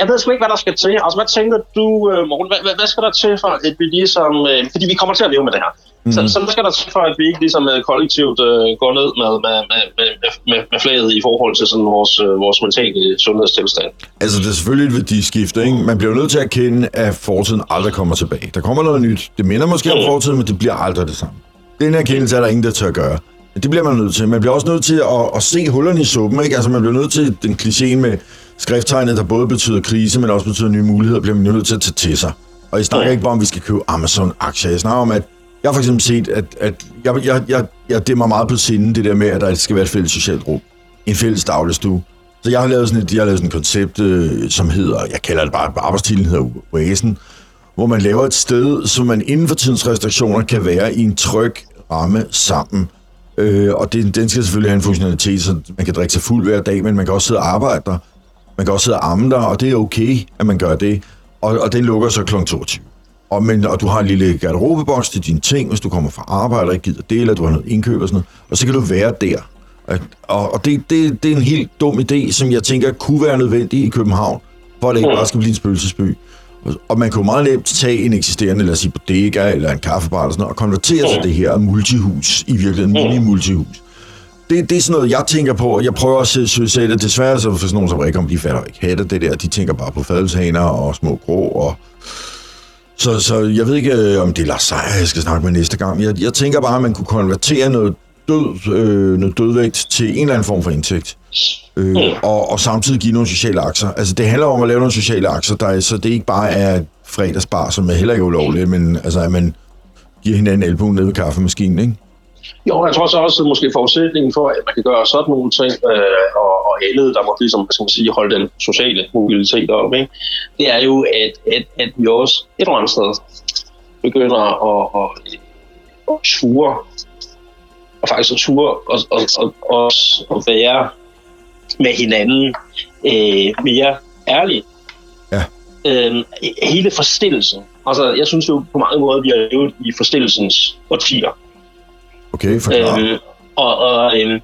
jeg ved sgu ikke, hvad der skal til. Altså, hvad tænker du, øh, Morten? Hvad, hvad, hvad skal der til for, at vi ligesom... Øh, fordi vi kommer til at leve med det her. Mm. Så, så hvad skal der for, at vi ikke ligesom øh, kollektivt øh, går ned med, med, med, med, med, flaget i forhold til sådan vores, øh, vores mentale sundhedstilstand? Altså, det er selvfølgelig et værdiskifte, ikke? Man bliver nødt til at kende, at fortiden aldrig kommer tilbage. Der kommer noget nyt. Det minder måske mm. om fortiden, men det bliver aldrig det samme. Den erkendelse er der ingen, der tør at gøre. Det bliver man nødt til. Man bliver også nødt til at, at se hullerne i suppen, ikke? Altså, man bliver nødt til den kliché med skrifttegnet, der både betyder krise, men også betyder nye muligheder, bliver man nødt til at tage til sig. Og jeg snakker ja. ikke bare om, at vi skal købe Amazon-aktier. Jeg snakker om, at jeg har for eksempel set, at, at jeg, jeg, jeg, jeg, det mig meget på sinde, det der med, at der skal være et fælles socialt rum. En fælles dagligstue. Så jeg har lavet sådan et, jeg har lavet sådan et koncept, øh, som hedder, jeg kalder det bare, arbejdstilen hedder Oasen, hvor man laver et sted, som man inden for tidens restriktioner kan være i en tryg ramme sammen Øh, og det, den skal selvfølgelig have en funktionalitet, så man kan drikke sig fuld hver dag, men man kan også sidde og arbejde der. Man kan også sidde og amme der, og det er okay, at man gør det. Og, og den lukker så kl. 22. Og, men, og du har en lille garderobeboks til dine ting, hvis du kommer fra arbejde og ikke gider det, eller du har noget indkøb og sådan noget. Og så kan du være der. Og, og det, det, det er en helt dum idé, som jeg tænker kunne være nødvendig i København, for at det ikke bare skal blive en spøgelsesby. Og man jo meget nemt tage en eksisterende, lad os sige, bodega eller en kaffebar eller sådan noget, og konvertere til det her multihus, i virkeligheden mini-multihus. Det, det er sådan noget, jeg tænker på, og jeg prøver også at sætte det. Desværre så for sådan nogen som om de fatter ikke hætte det der. De tænker bare på fadelshaner og små grå. Og... Så, så jeg ved ikke, øh, om det er Lars Seier, jeg skal snakke med næste gang. Jeg, jeg tænker bare, at man kunne konvertere noget død, øh, noget dødvægt til en eller anden form for indtægt. Øh, mm. og, og samtidig give nogle sociale aktier. Altså, det handler om at lave nogle sociale aktier, der er, så det ikke bare er fredagsbar, som er heller ikke ulovligt, men altså, at man giver hinanden albuen ned ved kaffemaskinen, ikke? Jo, jeg tror så også, at måske forudsætningen for, at man kan gøre sådan nogle ting, øh, og, og alle, der må ligesom, skal man sige, holde den sociale mobilitet op, ikke? det er jo, at, at, at vi også et eller andet sted begynder at, at, at ture, og faktisk at ture og, og, og, og, og være med hinanden øh, mere ærlige. Ja. Øh, hele forstillelsen. Altså, jeg synes jo på mange måder, vi har levet i forstillelsens årtier. Okay, forklar. Øh, og, og øh,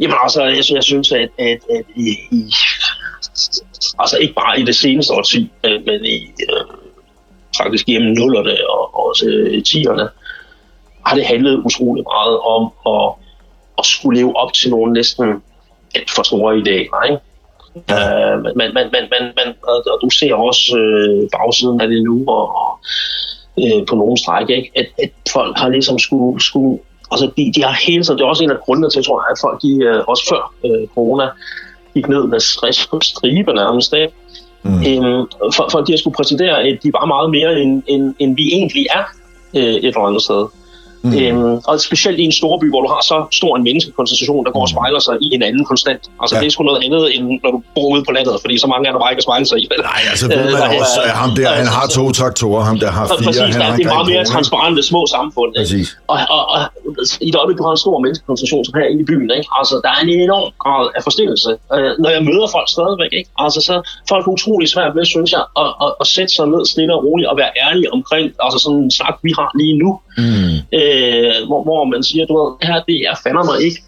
jamen altså, jeg, jeg synes, at, at, at i, i, altså ikke bare i det seneste årti, men, i, øh, faktisk gennem nullerne og, og også øh, tierne, har det handlet utrolig meget om at, at skulle leve op til nogle næsten alt for store idéer, ikke? Ja. Men, men, men, men, men og, og du ser også øh, bagsiden af det nu, og, og øh, på nogle stræk, ikke? At, at folk har ligesom skulle, skulle altså de, de har hele tiden, det er også en af grundene til, tror jeg, at folk, de, øh, også før øh, corona, gik ned med stress på stribe nærmest, ikke? Mm. Øhm, for, for de har skulle præsentere, at de var meget mere, end, end, end vi egentlig er øh, et eller andet sted. Mm. Øhm, og specielt i en stor by, hvor du har så stor en menneskekoncentration, der går og mm. spejler sig i hinanden konstant. Altså ja. det er sgu noget andet, end når du bor ude på landet, fordi så mange er der bare ikke at spejle sig i. Nej, altså ved man øh, også, at ham der, han har to traktorer, ham der har fire. Præcis, han der, det er meget mere transparente små samfund. Præcis. Og, og, og, i det øjeblik, du har en stor menneskekoncentration, som her i byen, ikke? Altså, der er en enorm grad af forstillelse. Øh, når jeg møder folk stadigvæk, ikke? Altså, så folk er utrolig svært ved, synes jeg, at, at, at, sætte sig ned stille og roligt og være ærlige omkring, altså sådan en snak, vi har lige nu. Mm. Øh, hvor, hvor man siger, du ved, det her det er fandme ikke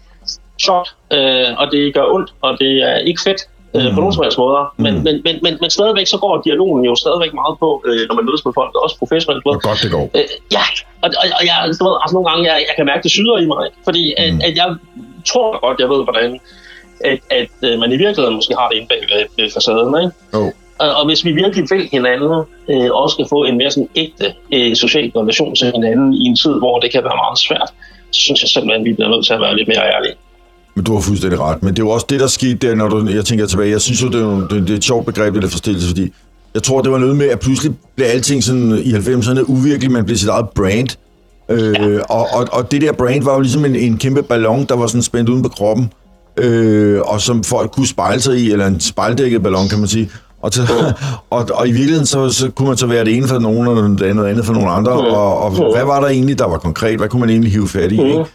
sjovt, øh, og det gør ondt, og det er ikke fedt øh, mm. på nogen som helst måder. Men, mm. men, men, men, men stadigvæk så går dialogen jo stadigvæk meget på, øh, når man mødes med folk, også professionelt. Hvor godt det går. Øh, ja, og, og, og jeg, du ved, altså nogle gange, jeg, jeg kan mærke, det syder i mig, fordi at, mm. at jeg tror godt, jeg ved, hvordan at, at, at man i virkeligheden måske har det inde bag ved facaden, ikke? Oh. Og hvis vi virkelig vil hinanden, øh, også skal få en mere sådan ægte øh, social relation til hinanden i en tid, hvor det kan være meget svært, så synes jeg simpelthen, at vi bliver nødt til at være lidt mere ærlige. Men du har fuldstændig ret. Men det er jo også det, der skete der, når du, jeg tænker tilbage. Jeg synes jo, det er, det, det er et sjovt begreb, det der forstillelse, fordi Jeg tror, det var noget med, at pludselig blev alting sådan i 90'erne uvirkeligt. Man blev sit eget brand. Øh, ja. og, og, og det der brand var jo ligesom en, en kæmpe ballon, der var sådan spændt uden på kroppen. Øh, og som folk kunne spejle sig i, eller en spejldækket ballon, kan man sige. Og, til, og, og i virkeligheden, så, så kunne man så være det ene for nogen, og det andet, andet for nogle andre. Og, og hvad var der egentlig, der var konkret? Hvad kunne man egentlig hive fat i? Ikke?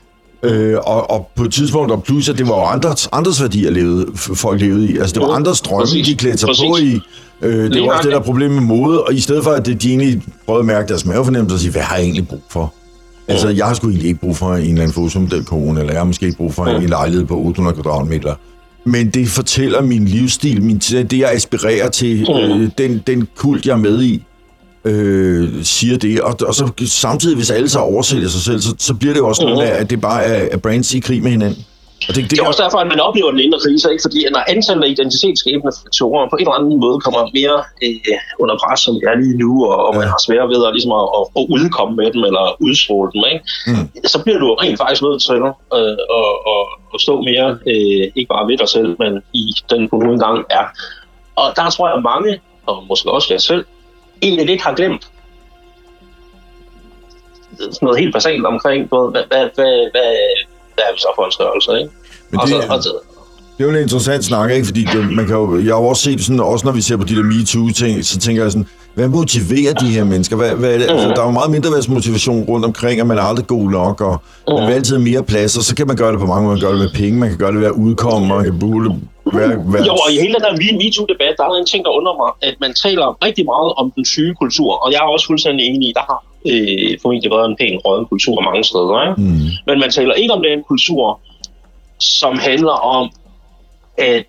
Øh, og, og på et tidspunkt, og plus, at det var jo andres, andres værdier, levede, folk levede i. Altså, det var andres drømme, de klædte sig Præcis. på i. Øh, det var også det, der er problemet med mode. Og i stedet for, at de egentlig prøvede at mærke deres mavefornemmelse og sige, hvad har jeg egentlig brug for? Altså, jeg har sgu egentlig ikke brug for en eller anden fotomodel kone, eller jeg har måske ikke brug for en lejlighed på 800 kvadratmeter. Men det fortæller min livsstil, min, det jeg aspirerer til, øh, den, den kult, jeg er med i, øh, siger det. Og, og så samtidig, hvis alle så oversælger sig selv, så, så bliver det jo også noget af, at det bare er, er brands i krig med hinanden. Og det, det, det er også derfor, at man oplever den indre krise, ikke? fordi når antallet af identitetsskabende faktorer på en eller anden måde kommer mere øh, under pres, som det er lige nu, og, og man har svært ved at, ligesom at, at, at udkomme med dem, eller udstråle dem, ikke? Mm. så bliver du rent faktisk nødt til øh, at, at, at stå mere, øh, ikke bare ved dig selv, men i den, du nu engang er. Og der tror jeg, at mange, og måske også jeg selv, egentlig lidt har glemt sådan noget helt basalt omkring, hvad, hvad, hvad, hvad, hvad er vi så for en størrelse, ikke? Men det, og så, det er jo en interessant snak, ikke? Fordi det, man kan jo, jeg har jo også set sådan, også når vi ser på de der MeToo-ting, så tænker jeg sådan, hvad motiverer de her mennesker? Hvad, hvad det? Altså, der er jo meget mindre motivation rundt omkring, at man er aldrig god nok, og man vil altid mere plads, og så kan man gøre det på mange måder. Man kan gøre det med penge, man kan gøre det ved at udkomme, man kan bruge det være, være... Jo, og i hele den der MeToo-debat, der er en ting, der undrer mig, at man taler rigtig meget om den syge kultur, og jeg er også fuldstændig enig i, der har øh, formentlig været en pæn rød kultur mange steder, ikke? Mm. men man taler ikke om den kultur, som handler om, at,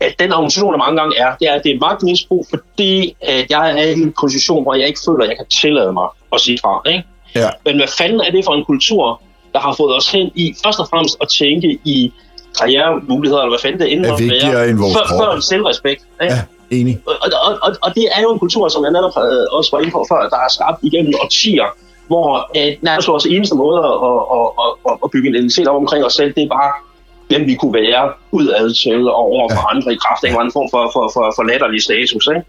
at den organisation, der mange gange er, det er, at det er magtmisbrug, fordi at jeg er i en position, hvor jeg ikke føler, at jeg kan tillade mig at sige fra. Ikke? Ja. Men hvad fanden er det for en kultur, der har fået os hen i først og fremmest at tænke i karrieremuligheder, eller hvad fanden det ender med at være, før, før en selvrespekt. Ikke? Ja, enig. Og, og, og, og det er jo en kultur, som jeg netop øh, også var inde på før, der er skabt igennem årtier, hvor øh, nærmest vores eneste måde at, at, at, at bygge en identitet op omkring os selv, det er bare, hvem vi kunne være udad til og over for ja. andre i kraft af en eller anden form for, for, for, for latterlig status. Ikke?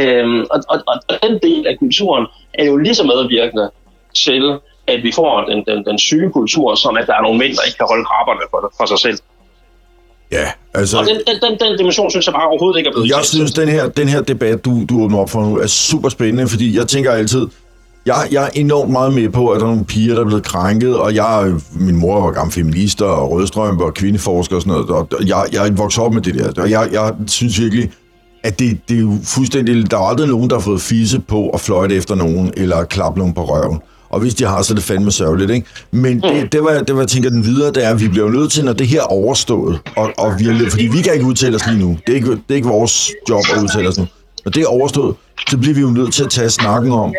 Øhm, og, og, og, den del af kulturen er jo lige så medvirkende til, at vi får den, den, den syge kultur, som at der er nogle mænd, der ikke kan holde krabberne for, for sig selv. Ja, altså... Og den, den, den, den dimension synes jeg bare overhovedet ikke er blevet Jeg synes, den her, den her debat, du, du åbner op for nu, er super spændende, fordi jeg tænker altid, jeg, jeg er enormt meget med på, at der er nogle piger, der er blevet krænket, og jeg, min mor var gammel feminist og rødstrømpe og kvindeforsker og sådan noget, og jeg, jeg er vokset op med det der. Og jeg, jeg synes virkelig, at det, det er jo fuldstændig... Der er aldrig nogen, der har fået fise på at fløjte efter nogen, eller klappe nogen på røven. Og hvis de har, så er det fandme sørgeligt, ikke? Men det, det, var, det var, jeg tænker, den videre, det er, at vi bliver nødt til, når det her er overstået, og, og vi er, fordi vi kan ikke udtale os lige nu. Det er ikke, det er ikke vores job at udtale os nu. Når det er overstået, så bliver vi jo nødt til at tage snakken om,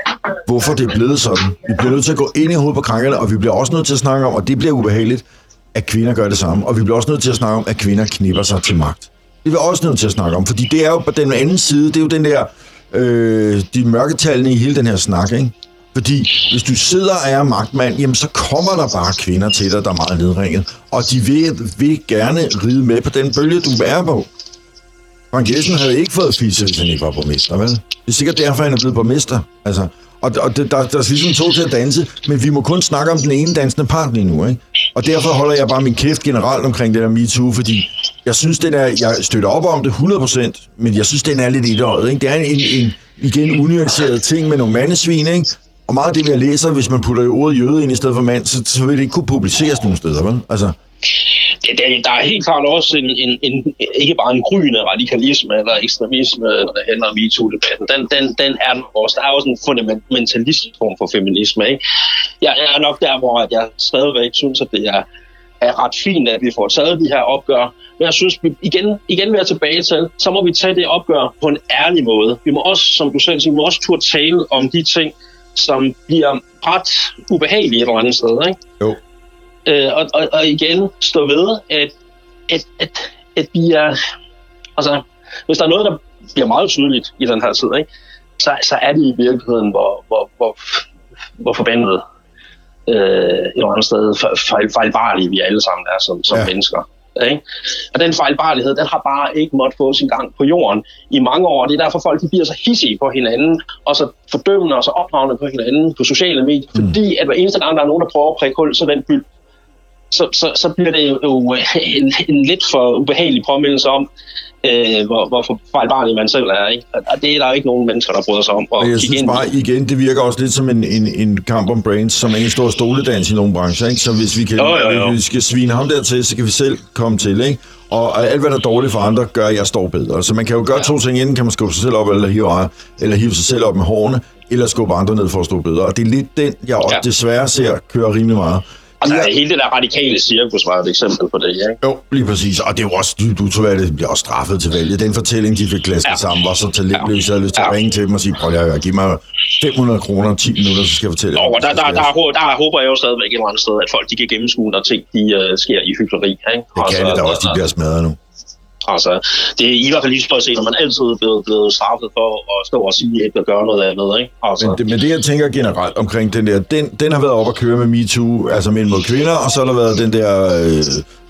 hvorfor det er blevet sådan. Vi bliver nødt til at gå ind i hovedet på krænkerne, og vi bliver også nødt til at snakke om, og det bliver ubehageligt, at kvinder gør det samme. Og vi bliver også nødt til at snakke om, at kvinder knipper sig til magt. Det er vi også nødt til at snakke om, fordi det er jo på den anden side, det er jo den der, øh, de mørketallene i hele den her snak, ikke? Fordi hvis du sidder og er magtmand, jamen så kommer der bare kvinder til dig, der er meget nedringet. Og de vil, vil gerne ride med på den bølge, du er på. Frank Jensen havde ikke fået fisse, hvis han ikke var borgmester, vel? Det er sikkert derfor, han er blevet borgmester. Altså, og, og det, der, der er ligesom to til at danse, men vi må kun snakke om den ene dansende part lige nu, ikke? Og derfor holder jeg bare min kæft generelt omkring det der MeToo, fordi jeg synes, den er, jeg støtter op om det 100%, men jeg synes, den er lidt etåret, ikke? Det er en, en igen unuanceret ting med nogle mandesvin, ikke? Og meget af det, jeg læser, hvis man putter ordet jøde ind i stedet for mand, så, så vil det ikke kunne publiceres nogen steder, vel? Altså, der, der er helt klart også en, en, en, ikke bare en gryende radikalisme eller ekstremisme, når det handler om MeToo-debatten. Den, den, den er også. Der er også en fundamentalistisk form for feminisme. Ikke? Jeg er nok der, hvor jeg stadigvæk synes, at det er, er ret fint, at vi får taget de her opgør. Men jeg synes, vi igen, igen vil jeg tilbage til, så må vi tage det opgør på en ærlig måde. Vi må også, som du selv siger, vi må også turde tale om de ting, som bliver ret ubehagelige et eller andet sted. Ikke? Jo. Øh, og, og, og igen stå ved, at, at, at, at vi er... Altså, hvis der er noget, der bliver meget tydeligt i den her tid, ikke? Så, så er det i virkeligheden, hvor, hvor, hvor, hvor forbandet øh, et eller andet sted fejl, fejlbarlige vi alle sammen er som, som ja. mennesker. Ikke? Og den fejlbarlighed, den har bare ikke måttet få sin gang på jorden i mange år. Det er derfor, folk de bliver så hissige på hinanden, og så fordømmende og så opdragende på hinanden på sociale medier. Mm. Fordi at hver eneste gang, der er nogen, der prøver at prikke hul, så den byld så, så, så bliver det jo en, en lidt for ubehagelig påmindelse om, øh, hvor, hvor fejlbarlig man selv er. Ikke? Og det er der ikke nogen mennesker, der bryder sig om. Og jeg synes ind. bare, igen, det virker også lidt som en, en, en kamp om brains, som er en stor stoledans i nogle brancher. Ikke? Så hvis vi, kan, jo, jo, jo. Hvis vi skal svine ham dertil, så kan vi selv komme til. Ikke? Og alt, hvad der er dårligt for andre, gør, at jeg står bedre. Så man kan jo gøre ja. to ting. Enten kan man skubbe sig selv op, eller hive, eller hive sig selv op med hårene, eller skubbe andre ned for at stå bedre. Og det er lidt den, jeg ja. desværre ser køre rimelig meget. Altså, ja. hele det der radikale cirkus var et eksempel på det, ikke? Jo, lige præcis. Og det er jo også, tror, at det bliver også straffet til valget. Den fortælling, de fik klasket ja. sammen, var så talentløs. Jeg havde lyst til ja. at ringe til dem og sige, prøv at give mig 500 kroner 10 minutter, så skal jeg fortælle. Jo, der, der, der, der, der, håber jeg jo stadigvæk et eller andet sted, at folk de kan gennemskue, når ting de, uh, sker i hyggeleri. Ikke? Det kan altså, det, der også, de bliver smadret nu. Altså, det er i hvert fald lige så at se, når man altid er blevet, blevet straffet for at stå og sige, at ikke gøre noget andet. Ikke? Altså. Men, det, men det, jeg tænker generelt omkring den der, den, den har været op at køre med MeToo, altså mænd mod kvinder, og så har der været den der øh,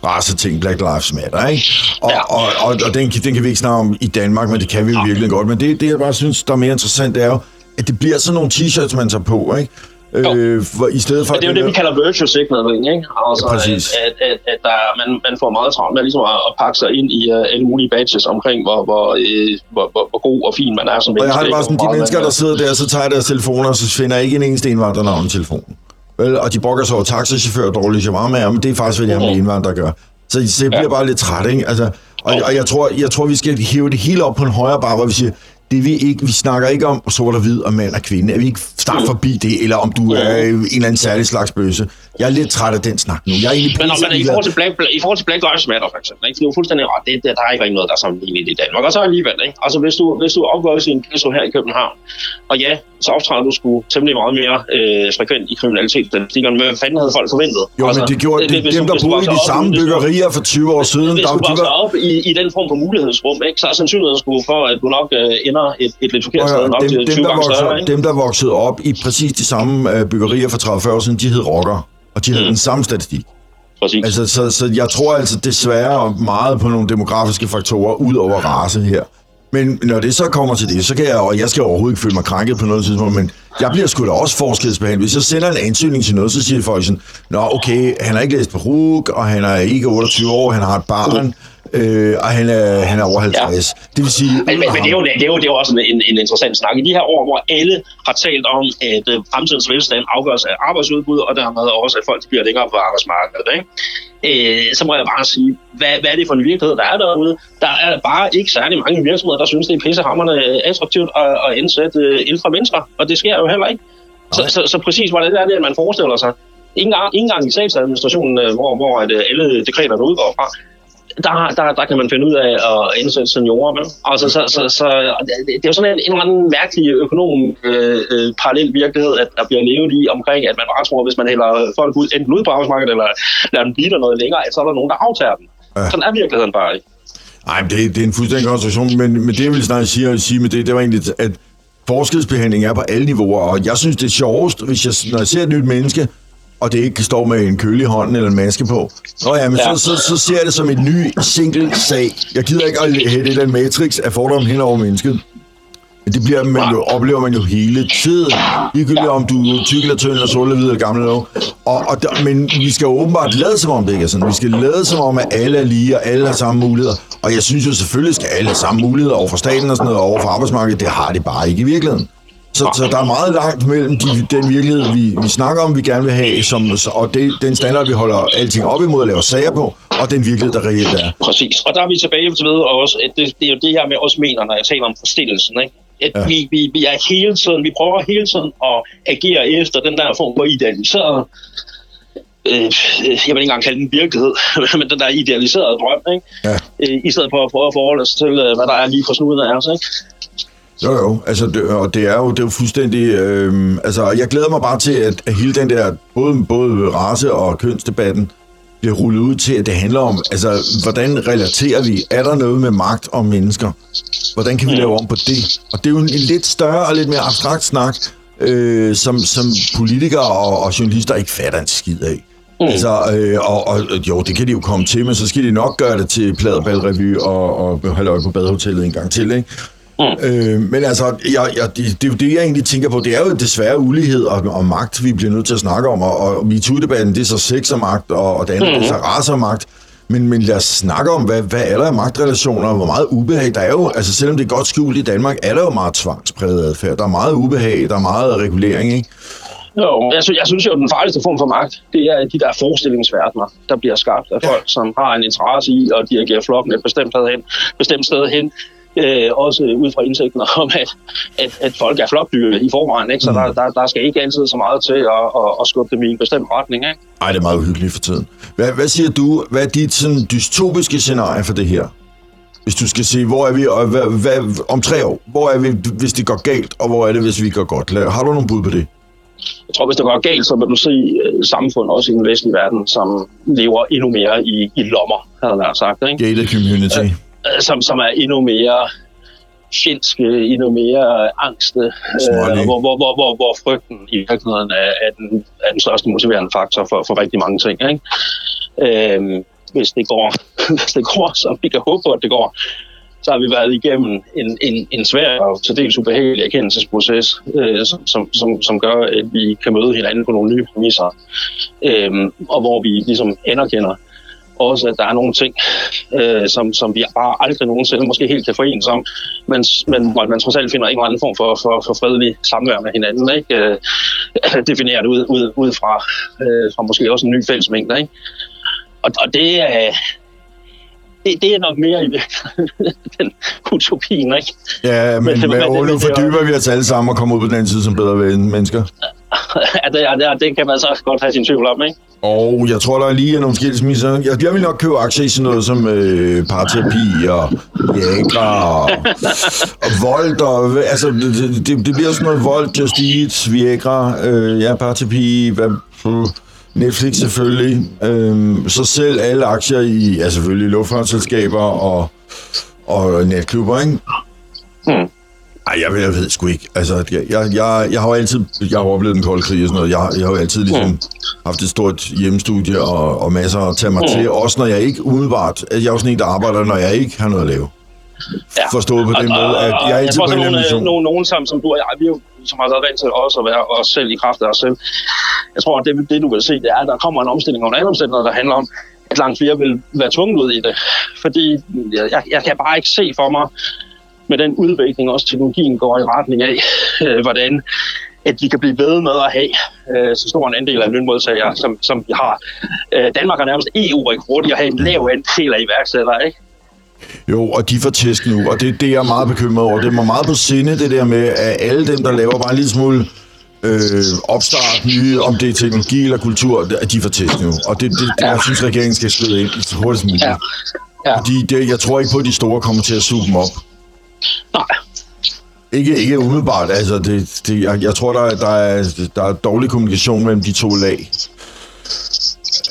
race-ting, Black Lives Matter, ikke? Og, ja. og, og, og den, den kan vi ikke snakke om i Danmark, men det kan vi jo ja. virkelig godt. Men det, det, jeg bare synes, der er mere interessant, det er jo, at det bliver sådan nogle t-shirts, man tager på, ikke? Øh, for, I stedet for... Men det er jo det, vi kalder virtual signaling, ikke? Altså, ja, præcis. At, at, at der, man, man får meget travlt med ligesom at, at pakke sig ind i uh, alle mulige badges omkring, hvor, hvor, uh, hvor, hvor, hvor god og fin man er som menneske. Og jeg har det bare sådan, de mennesker, der sidder der, så tager deres telefoner, og så finder ikke en eneste indvandrernavn i telefonen. Vel, og de brokker sig over taxachauffør og dårlige shawarma, men det er faktisk, hvad de her med indvandrere gør. Så det bliver ja. bare lidt træt, ikke? Altså, og, og jeg, tror, jeg tror, vi skal hæve det hele op på en højere bar, hvor vi siger, det vi ikke, vi snakker ikke om sort og hvid og mand og kvinde. Er vi ikke start forbi det, eller om du er en eller anden særlig slags bøse. Jeg er lidt træt af den snak nu. Jeg er egentlig men, men i, forhold til Black, i forhold til Black Lives Matter, for eksempel, ikke? det er jo fuldstændig ret. Det, det, der er ikke noget, der er sammenlignet i Danmark. Og så alligevel, ikke? Altså, hvis du, hvis du opvokser i en ghetto her i København, og ja, så optræder du sgu temmelig meget mere øh, frekvent i kriminalitetsstatistikkerne. Men hvad fanden havde folk forventet? Jo, altså, men det gjorde det, det, dem, der boede i de samme byggerier for 20 år siden. Hvis du vokser op i, i den form for mulighedsrum, ikke, så er sandsynligheden sgu for, at du nok øh, ender et, et lidt forkert sted nok dem, til 20 dem, gange større. Dem, der voksede op i præcis de samme øh, byggerier for 30-40 år siden, de hed rocker. Og de havde mm. den samme statistik. Præcis. Altså, så, så jeg tror altså desværre meget på nogle demografiske faktorer ud over race her. Men når det så kommer til det, så kan jeg, og jeg skal overhovedet ikke føle mig krænket på noget tidspunkt, men jeg bliver sgu da også forskelsbehandlet. Hvis jeg sender en ansøgning til noget, så siger folk sådan, Nå okay, han har ikke læst på RUG, og han er ikke 28 år, han har et barn, øh, og han er, han er over 50. Ja. Det vil sige... Men, men, men det, er jo, det, er jo, det er jo også en, en interessant snak. I de her år, hvor alle har talt om, at uh, fremtidens velstand afgøres af arbejdsudbud, og dermed også, at folk bliver længere på arbejdsmarkedet. Ikke? øh, så må jeg bare sige, hvad, hvad er det for en virkelighed, der er derude? Der er bare ikke særlig mange virksomheder, der synes, det er pissehammerende attraktivt at, at indsætte øh, ældre mennesker, og det sker jo heller ikke. Så, så, så præcis, hvordan er det, at man forestiller sig? Ingen gang, ingen gang i statsadministrationen, øh, hvor, hvor at, øh, alle dekreter udgår fra, der, der, der kan man finde ud af at indsætte seniorer med. Altså, så, så, så, det er jo sådan en, en eller anden mærkelig økonom øh, øh, parallel virkelighed, at der bliver levet i omkring, at man bare tror, at hvis man hælder folk ud, enten ud på arbejdsmarkedet, eller lader dem blive der noget længere, at så er der nogen, der aftager dem. Ja. Sådan er virkeligheden bare ikke. Nej, det, det er en fuldstændig konstruktion, men, men det, jeg ville snart sige, sige med det, det var egentlig, at forskelsbehandling er på alle niveauer, og jeg synes, det er sjovest, hvis jeg, når jeg ser et nyt menneske, og det ikke kan stå med en køle i hånden eller en maske på. Nå ja, men ja. Så, så, så ser jeg det som en ny single sag. Jeg gider ikke at det der matrix af fordom hen over mennesket. Det bliver man jo, oplever man jo hele tiden. Ligegyldigt om du er tyk eller tynd eller sort eller hvid eller gammel eller og, og der, Men vi skal jo åbenbart lade som om det ikke er sådan. Vi skal lade som om, at alle er lige, og alle har samme muligheder. Og jeg synes jo selvfølgelig, skal alle have samme muligheder over for staten og sådan noget, og over for arbejdsmarkedet. Det har det bare ikke i virkeligheden. Så, så der er meget langt mellem de, den virkelighed, vi, vi snakker om, vi gerne vil have, som, og det, den standard, vi holder alting op imod at lave sager på, og den virkelighed, der reelt er. Præcis. Og der er vi tilbage til ved også, at det, det er jo det, jeg med også mener, når jeg taler om forstillelsen. Ikke? At ja. vi, vi, vi er hele tiden, vi prøver hele tiden at agere efter den der form for idealiseret øh, jeg vil ikke engang kalde den virkelighed, men den der idealiserede drøm, ikke? Ja. Øh, i stedet for at prøve at forholde sig til, øh, hvad der er lige for snuden af os. Ikke? Jo, jo, altså, det, og det er jo, det er jo fuldstændig, øh, altså, jeg glæder mig bare til, at, at hele den der, både, både race- og kønsdebatten, bliver rullet ud til, at det handler om, altså, hvordan relaterer vi? Er der noget med magt og mennesker? Hvordan kan vi lave om på det? Og det er jo en, en lidt større og lidt mere abstrakt snak, øh, som, som politikere og, og journalister ikke fatter en skid af. Mm. Altså, øh, og, og, jo, det kan de jo komme til, men så skal de nok gøre det til Pladerbalrevy og, og holde øje på badehotellet en gang til, ikke? Mm. Øh, men altså, jeg, jeg, det, det er jo det, jeg egentlig tænker på. Det er jo desværre ulighed og, og magt, vi bliver nødt til at snakke om. Og, og MeToo-debatten, det er så sex og magt, og, og det andet, mm. det er så race og magt. Men, men lad os snakke om, hvad, hvad er der af magtrelationer, hvor meget ubehag der er jo. Altså selvom det er godt skjult i Danmark, er der jo meget tvangspræget adfærd. Der er meget ubehag, der er meget regulering, ikke? Jo, jeg, synes, jeg synes jo, at den farligste form for magt, det er de der forestillingsverdener, der bliver skabt af folk, som har en interesse i at dirigere flokken et bestemt sted hen, bestemt sted hen øh, også ud fra indsigten om, at, at, at folk er flokdyr i forvejen, ikke? så mm. der, der, der skal ikke altid så meget til at, at, at skubbe dem i en bestemt retning. Ikke? Ej, det er meget uhyggeligt for tiden. Hvad, hvad siger du, hvad er dit sådan, dystopiske scenarie for det her? Hvis du skal sige, hvor er vi og hvad, hvad, om tre år? Hvor er vi, hvis det går galt, og hvor er det, hvis vi går godt? Har du nogle bud på det? Jeg tror, hvis det går galt, så vil du se uh, samfund også i den vestlige verden, som lever endnu mere i, i lommer, havde jeg sagt. Ikke? Gated community. Øh, som, som er endnu mere fjendske, endnu mere angste, øh, hvor, hvor, hvor, hvor, hvor frygten i virkeligheden er, er, den, er den største motiverende faktor for, for rigtig mange ting. Ikke? Øh, hvis, det går, hvis det går, som vi kan håbe på, at det går, så har vi været igennem en, en, en svær og til dels ubehagelig erkendelsesproces, øh, som, som, som, som gør, at vi kan møde hinanden på nogle nye præmisser, øh, og hvor vi ligesom anerkender, også, at der er nogle ting, øh, som, som vi bare aldrig nogensinde måske helt kan forenes om, men, men hvor man trods alt finder en eller anden form for, for, for fredelig samvær med hinanden, ikke? Øh, defineret ud, ud, ud fra, øh, fra måske også en ny fællesmængde. Ikke? Og, og det er... det, det er nok mere i den utopien, ikke? Ja, men, men, men nu fordyber vi os alle sammen og kommer ud på den anden side som bedre mennesker. Ja, det, ja, det kan man så godt have sin tvivl om, ikke? Og jeg tror, der er lige nogle skilsmisser. Jeg, jeg vil nok købe aktier i sådan noget som øh, parterapi og Viagra og, og Volt. Og, altså, det, det, det bliver sådan noget Volt, Just Eat, Viagra, øh, ja, parterapi, hvad, uh, Netflix selvfølgelig. Øh, så selv alle aktier i, ja selvfølgelig luftfartsselskaber og, og netklubber, ikke? Hmm. Ej, jeg, jeg ved sgu ikke. Altså, jeg, jeg, jeg, jeg har jo altid jeg har oplevet den kolde krig og sådan noget. Jeg, jeg har jo altid ligesom mm. haft et stort hjemmestudie og, og masser at tage mig mm. til. Også når jeg ikke umiddelbart... Jeg er jo sådan en, der arbejder, når jeg ikke har noget at lave. Ja. Forstået på den og, måde, at jeg er altid jeg på en nogen, nogen, nogen som, som du og jeg, vi er jo som har været vant til også at være os selv i kraft af os selv. Jeg tror, at det, det du vil se, det er, at der kommer en omstilling og en anden omstilling, der handler om, at langt flere vil være tvunget ud i det. Fordi jeg, jeg kan bare ikke se for mig, med den udvikling, også teknologien går i retning af, øh, hvordan at vi kan blive ved med at have øh, så stor en andel af lønmodtagere, som, som vi har. Øh, Danmark er nærmest EU-rekord i at have en lav andel af iværksættere, ikke? Jo, og de får tæsk nu, og det, det er jeg meget bekymret over. Det er meget på sinde, det der med, at alle dem, der laver bare en lille smule øh, opstart, nye, om det er teknologi eller kultur, at de får tæsk nu. Og det, det, det jeg synes, regeringen skal skride ind så hurtigt som muligt. Ja. Ja. Fordi det, jeg tror ikke på, at de store kommer til at suge dem op. Nej. Ikke, ikke umiddelbart. Altså, det, det, jeg, jeg tror, der, der, er, der er dårlig kommunikation mellem de to lag.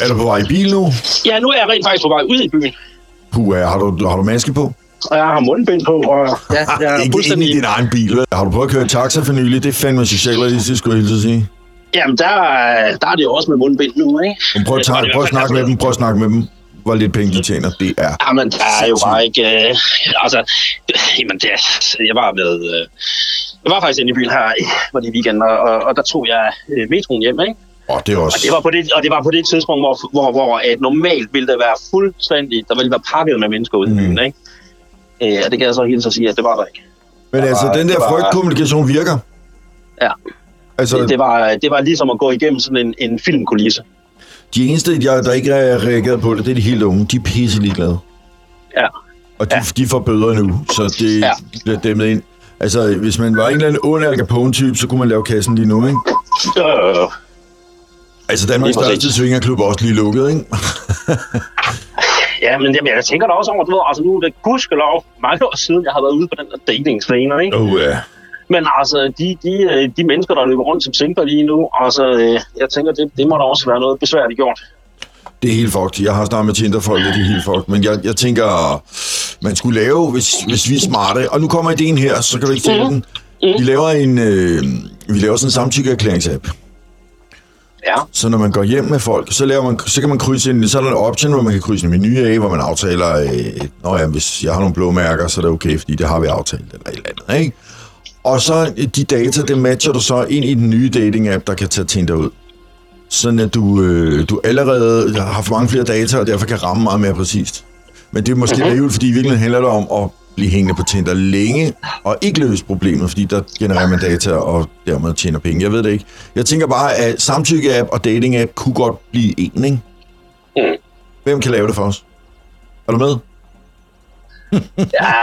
Er du på vej i bil nu? Ja, nu er jeg rent faktisk på vej ud i byen. Puh, har du, har du maske på? Og jeg har mundbind på, og ja, jeg er ikke fuldstændig... Ikke i din egen bil, vel? Har du prøvet at køre taxa for nylig? Det er fandme socialrealistisk, skulle jeg hilse sige. Jamen, der, der er det jo også med mundbind nu, ikke? prøv, at, tage, prøv at snakke med dem, prøv at snakke med dem hvor lidt penge de tjener. Det er... Jamen, der er jo bare ikke... Øh, altså, jamen, det, jeg var med... Øh, jeg var faktisk inde i byen her, var det i weekenden, og, og der tog jeg øh, metroen hjem, ikke? Og det, også... og, det var på det, og det var på det tidspunkt, hvor, hvor, hvor at normalt ville det være fuldstændig... Der ville være pakket med mennesker ude i byen, mm. ikke? Øh, og det kan jeg så helt så sige, at det var der ikke. Men der altså, var, den der var, frygtkommunikation virker? Ja. Altså, det, det, var, det var ligesom at gå igennem sådan en, en filmkulisse. De eneste, der ikke har reageret på det, det er de helt unge. De er pisse ligeglade. Ja. Og de, ja. de får bøder nu, så det ja. bliver dæmmet ind. Altså, hvis man var en eller anden ond Al Capone-type, så kunne man lave kassen lige nu, ikke? Jo, jo, jo. Altså, Danmarks største svingerklub er også lige lukket, ikke? ja, men jeg, jeg tænker da også over, du ved, altså nu er det gudskelov mange år siden, jeg har været ude på den der dating ikke? Oh, ja. Men altså, de, de, øh, de mennesker, der løber rundt som singler lige nu, altså, øh, jeg tænker, det, det må da også være noget besværligt gjort. Det er helt fucked. Jeg har snart med Tinder-folk, det er helt fucked. Men jeg, jeg tænker, man skulle lave, hvis, hvis vi er smarte, og nu kommer ideen her, så kan du ikke tage mm. den. Vi laver en, øh, vi laver sådan en samtykkeerklærings-app. Ja. Så når man går hjem med folk, så, laver man, så kan man krydse ind, så er der en option, hvor man kan krydse en menu af, hvor man aftaler, øh, Nå ja, hvis jeg har nogle blå mærker, så er det okay, fordi det har vi aftalt, eller et eller andet, ikke? Og så de data, det matcher du så ind i den nye dating-app, der kan tage Tinder ud. Sådan at du, øh, du allerede har for mange flere data, og derfor kan ramme meget mere præcist. Men det er måske mm-hmm. fordi i virkeligheden handler det om at blive hængende på Tinder længe, og ikke løse problemet, fordi der genererer man data, og dermed tjener penge. Jeg ved det ikke. Jeg tænker bare, at samtykke-app og dating-app kunne godt blive en, ikke? Mm. Hvem kan lave det for os? Er du med? Ja,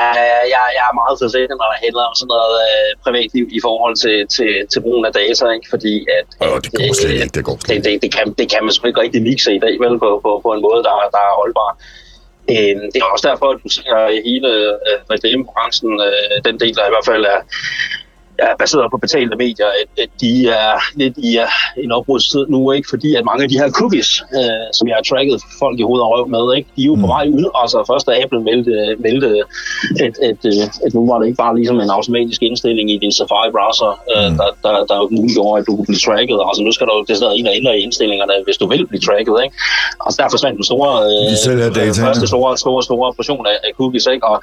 jeg, jeg er meget forsigtig, når det handler om sådan noget øh, privatliv i forhold til, til, til brugen af data, ikke? fordi at, det går slet ikke, det går slet det, det, det, kan, det kan man sgu ikke rigtig mixe i dag, vel, på, på, på en måde, der, der er holdbar. Øh, det er også derfor, at du ser hele øh, reklamebranchen, øh, den del, der i hvert fald er, er baseret på betalte medier, at, at de er lidt i en opbrudstid nu, ikke? fordi at mange af de her cookies, uh, som jeg har tracket folk i hoved og røv med, ikke? de er jo på vej ud. Altså først da Apple meldte, meldte at, at, at, nu var det ikke bare ligesom en automatisk indstilling i din Safari-browser, uh, der, der, der muliggjorde, at du kunne blive tracket. Altså nu skal du det ind og ændre i indstillingerne, hvis du vil blive tracket. Ikke? Altså der forsvandt den store, uh, data, første store, store, store portion af, af cookies. Ikke? Og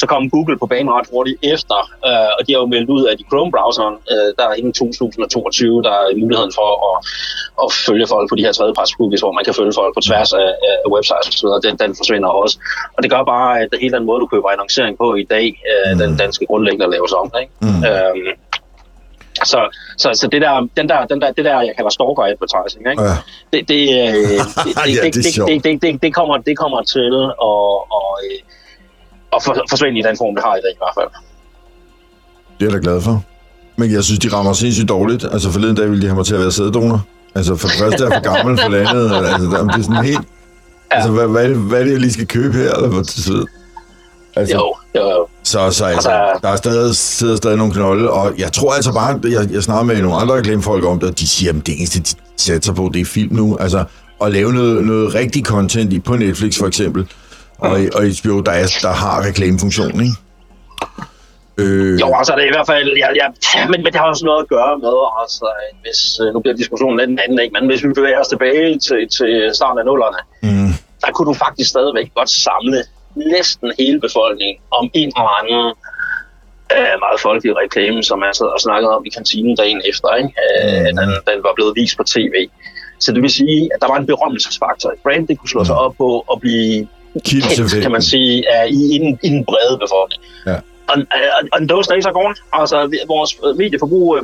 så kom Google på banen ret hurtigt efter, uh, og de har jo meldt ud, at de Chrome-browseren, øh, der er inden 2022, der er muligheden for at, at følge folk på de her tredjeparts cookies, hvor man kan følge folk på tværs af, af websites osv., den, den forsvinder også. Og det gør bare, at hele den måde, du køber annoncering på i dag, øh, mm. den, den skal grundlæggende laves om. Ikke? Mm. Øhm, så, så, så det der, den der, den der, det der, jeg kalder stalker advertising, ikke? Ja. Det, det, øh, det, det, det, det, kommer, det kommer til at, og, øh, at forsvinde i den form, det har i dag i hvert fald. Det er jeg da glad for. Men jeg synes, de rammer sindssygt dårligt. Altså forleden dag ville de have mig til at være sæddonor. Altså for det første er jeg for gammel for landet. Altså det er sådan helt... Altså hvad, hvad, hvad er det, jeg lige skal købe her? Eller hvad til side? Altså, jo, jo, jo. Så, så altså, altså, der er stadig, sidder stadig nogle knolde, og jeg tror altså bare, jeg, jeg snakker med nogle andre reklamefolk om det, og de siger, at det eneste, de sætter på, det er film nu. Altså, at lave noget, noget rigtig content i, på Netflix for eksempel, og, og HBO, der, er, der har reklamefunktion, ikke? Øh... Jo, altså det er i hvert fald, ja, ja, men, men det har også noget at gøre med, altså, hvis, øh, nu bliver diskussionen lidt en anden, ikke? men hvis vi bevæger os tilbage til, til starten af nullerne, mm. der kunne du faktisk stadigvæk godt samle næsten hele befolkningen om en eller anden øh, meget folkelig reklame, som jeg sad og snakkede om i kantinen dagen efter. Ikke? Øh, mm. den, den var blevet vist på tv. Så det vil sige, at der var en berømmelsesfaktor. Et brand, det kunne slå sig mm. op på at blive kendt, kan man sige, i, i, den, i den brede befolkning. Ja and, and those days are gone. Altså, vores medieforbrug er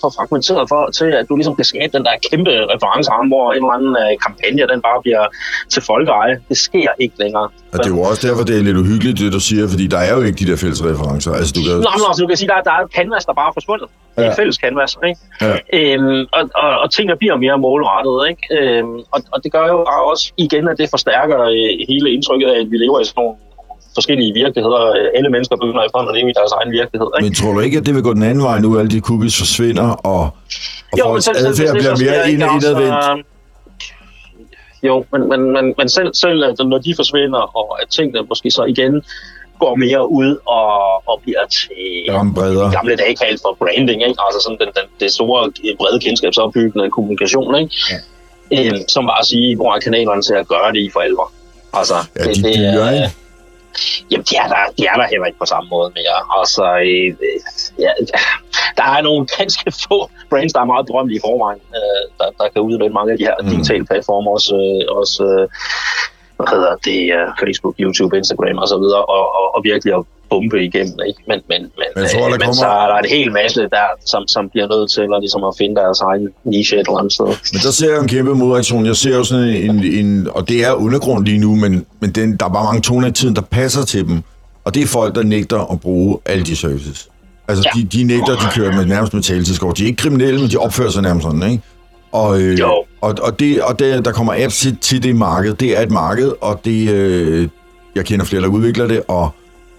for fragmenteret for, til, at du ligesom kan skabe den der kæmpe referencearm, hvor en eller anden uh, kampagne, den bare bliver til folkeeje. Det sker ikke længere. Og det er jo også derfor, det er lidt uhyggeligt, det du siger, fordi der er jo ikke de der fælles referencer. Altså, du kan... Nej, men altså, du kan sige, der, der er et canvas, der bare er forsvundet. Ja. Et fælles canvas, ikke? Ja. Øhm, og, og, og tingene bliver mere målrettet, ikke? Øhm, og, og det gør jo også igen, at det forstærker øh, hele indtrykket af, at vi lever i sådan nogle forskellige virkeligheder. Alle mennesker begynder efterhånden at leve i deres egen virkelighed. Ikke? Men tror du ikke, at det vil gå den anden vej nu, alle de cookies forsvinder, og, og jo, folks adfærd bliver mere indadvendt? Altså, jo, men, men, men, men selv, selv når de forsvinder, og at tingene måske så igen går mere ud og, og bliver til de gamle dage kaldt for branding, ikke? altså sådan den, den, det store brede kendskabsopbyggende kommunikation, ikke? Ja. Øhm, som bare at sige, hvor er kanalerne til at gøre det i for alvor. Altså, ja, de det, dyre, ikke? Jamen, de er, der, de er der heller ikke på samme måde mere. Altså, øh, ja, der er nogle ganske få brands, der er meget berømte i forvejen, øh, der, der kan udnytte mange af de her mm. digitale platforme, også, øh, også øh, hvad hedder det, uh, Facebook, YouTube, Instagram og så videre, og, og, og virkelig at bombe igennem. Ikke? Men, men, men, men, tror, men kommer... så er der en hel masse der, som, som bliver nødt til at, ligesom at finde deres egen niche et eller andet sted. Men der ser jeg en kæmpe modreaktion. Jeg ser jo sådan en, en og det er undergrund lige nu, men, men den, der er bare mange toner i tiden, der passer til dem. Og det er folk, der nægter at bruge alle de services. Altså, ja. de, de nægter, de kører med nærmest med taletiskort. De er ikke kriminelle, men de opfører sig nærmest sådan, ikke? Og, øh, og, og, det, og det, der kommer apps til, til det marked. Det er et marked, og det, øh, jeg kender flere, der udvikler det, og,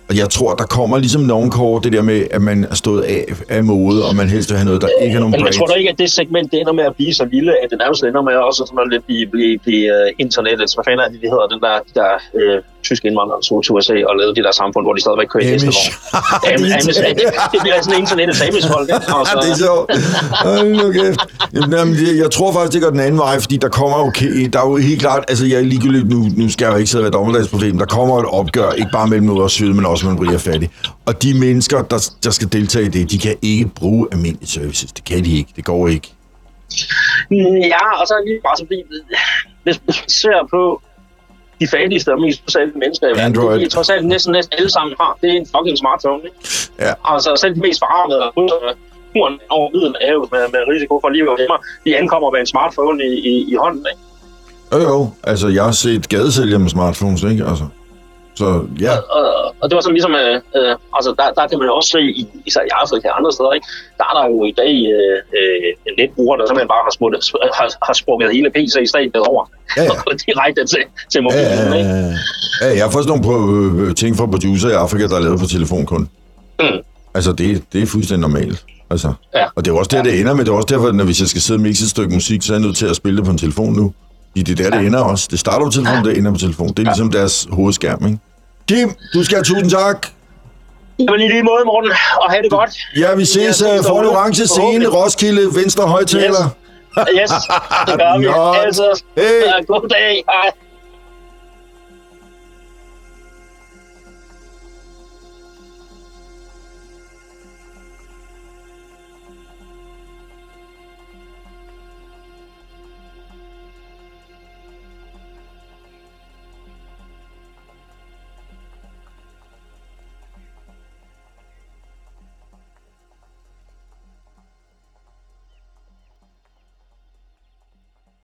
og jeg tror, der kommer ligesom nogen kort, det der med, at man er stået af, af mode, og man helst vil have noget, der ikke har nogen. Men jeg tror da ikke, at det segment det ender med at blive så lille, at det nærmest ender med også sådan at lidt blive, blive, blive uh, internettet. Hvad fanden er det, de hedder? Den der, der uh, tyske indvandrere, tog til USA og lavede det der samfund, hvor de stadigvæk kører i Amish. hestevogn. Am- Amish, det, det bliver sådan internettet Amish folk, ikke? Og så- det er sjovt. Jamen, det- jeg tror faktisk, det går den anden vej, fordi der kommer ke- der er jo helt klart, altså jeg er ligegyldigt, nu, nu skal jeg jo ikke sidde og være dommedagsproblem, der kommer et opgør, ikke bare mellem noget og søde, men også mellem rig og fattig. Og de mennesker, der, der skal deltage i det, de kan ikke bruge almindelige services. Det kan de ikke. Det går ikke. Ja, og så er det lige bare så fordi, hvis hvis man ser på de fattigste og mest udsatte mennesker Android. det trods alt næsten, næsten alle sammen har, det er en fucking smartphone, ikke? Ja. Altså selv de mest farvede og turen over Middelhavet med, med risiko for liv og lemmer, de ankommer med en smartphone i, i, i hånden, ikke? Jo, jo. Altså, jeg har set gadesælgere med smartphones, ikke? Altså. Så ja, Og, og det var sådan ligesom, øh, øh, altså der, der kan man jo også se, i, især i Afrika og andre steder, ikke? der er der jo i dag øh, øh, netbrugere, der simpelthen bare har, smuttet, har, har sprunget hele PC-stadiet over Ja, ja. direkte til, til ja, mobilen. ja, ikke? ja. ja jeg har faktisk nogle på, øh, ting fra producer i Afrika, der er lavet på telefon kun. Mm. Altså, det, det er fuldstændig normalt. Altså. Ja. Og det er jo også der, det ender med. Det er også derfor, at når hvis jeg skal sidde og mixe et stykke musik, så er jeg nødt til at spille det på en telefon nu. Fordi det er der, det ender også. Det starter på telefon, det ender på telefon. Det er ligesom deres hovedskærm, ikke? Kim, du skal have tusind tak. Jamen i lige måde, Morten, og have det godt. Ja, vi ses Ja, uh, for en orange scene. Roskilde, venstre højtaler. Yes, det gør vi. Nå. Altså, Hey. god dag. Hej.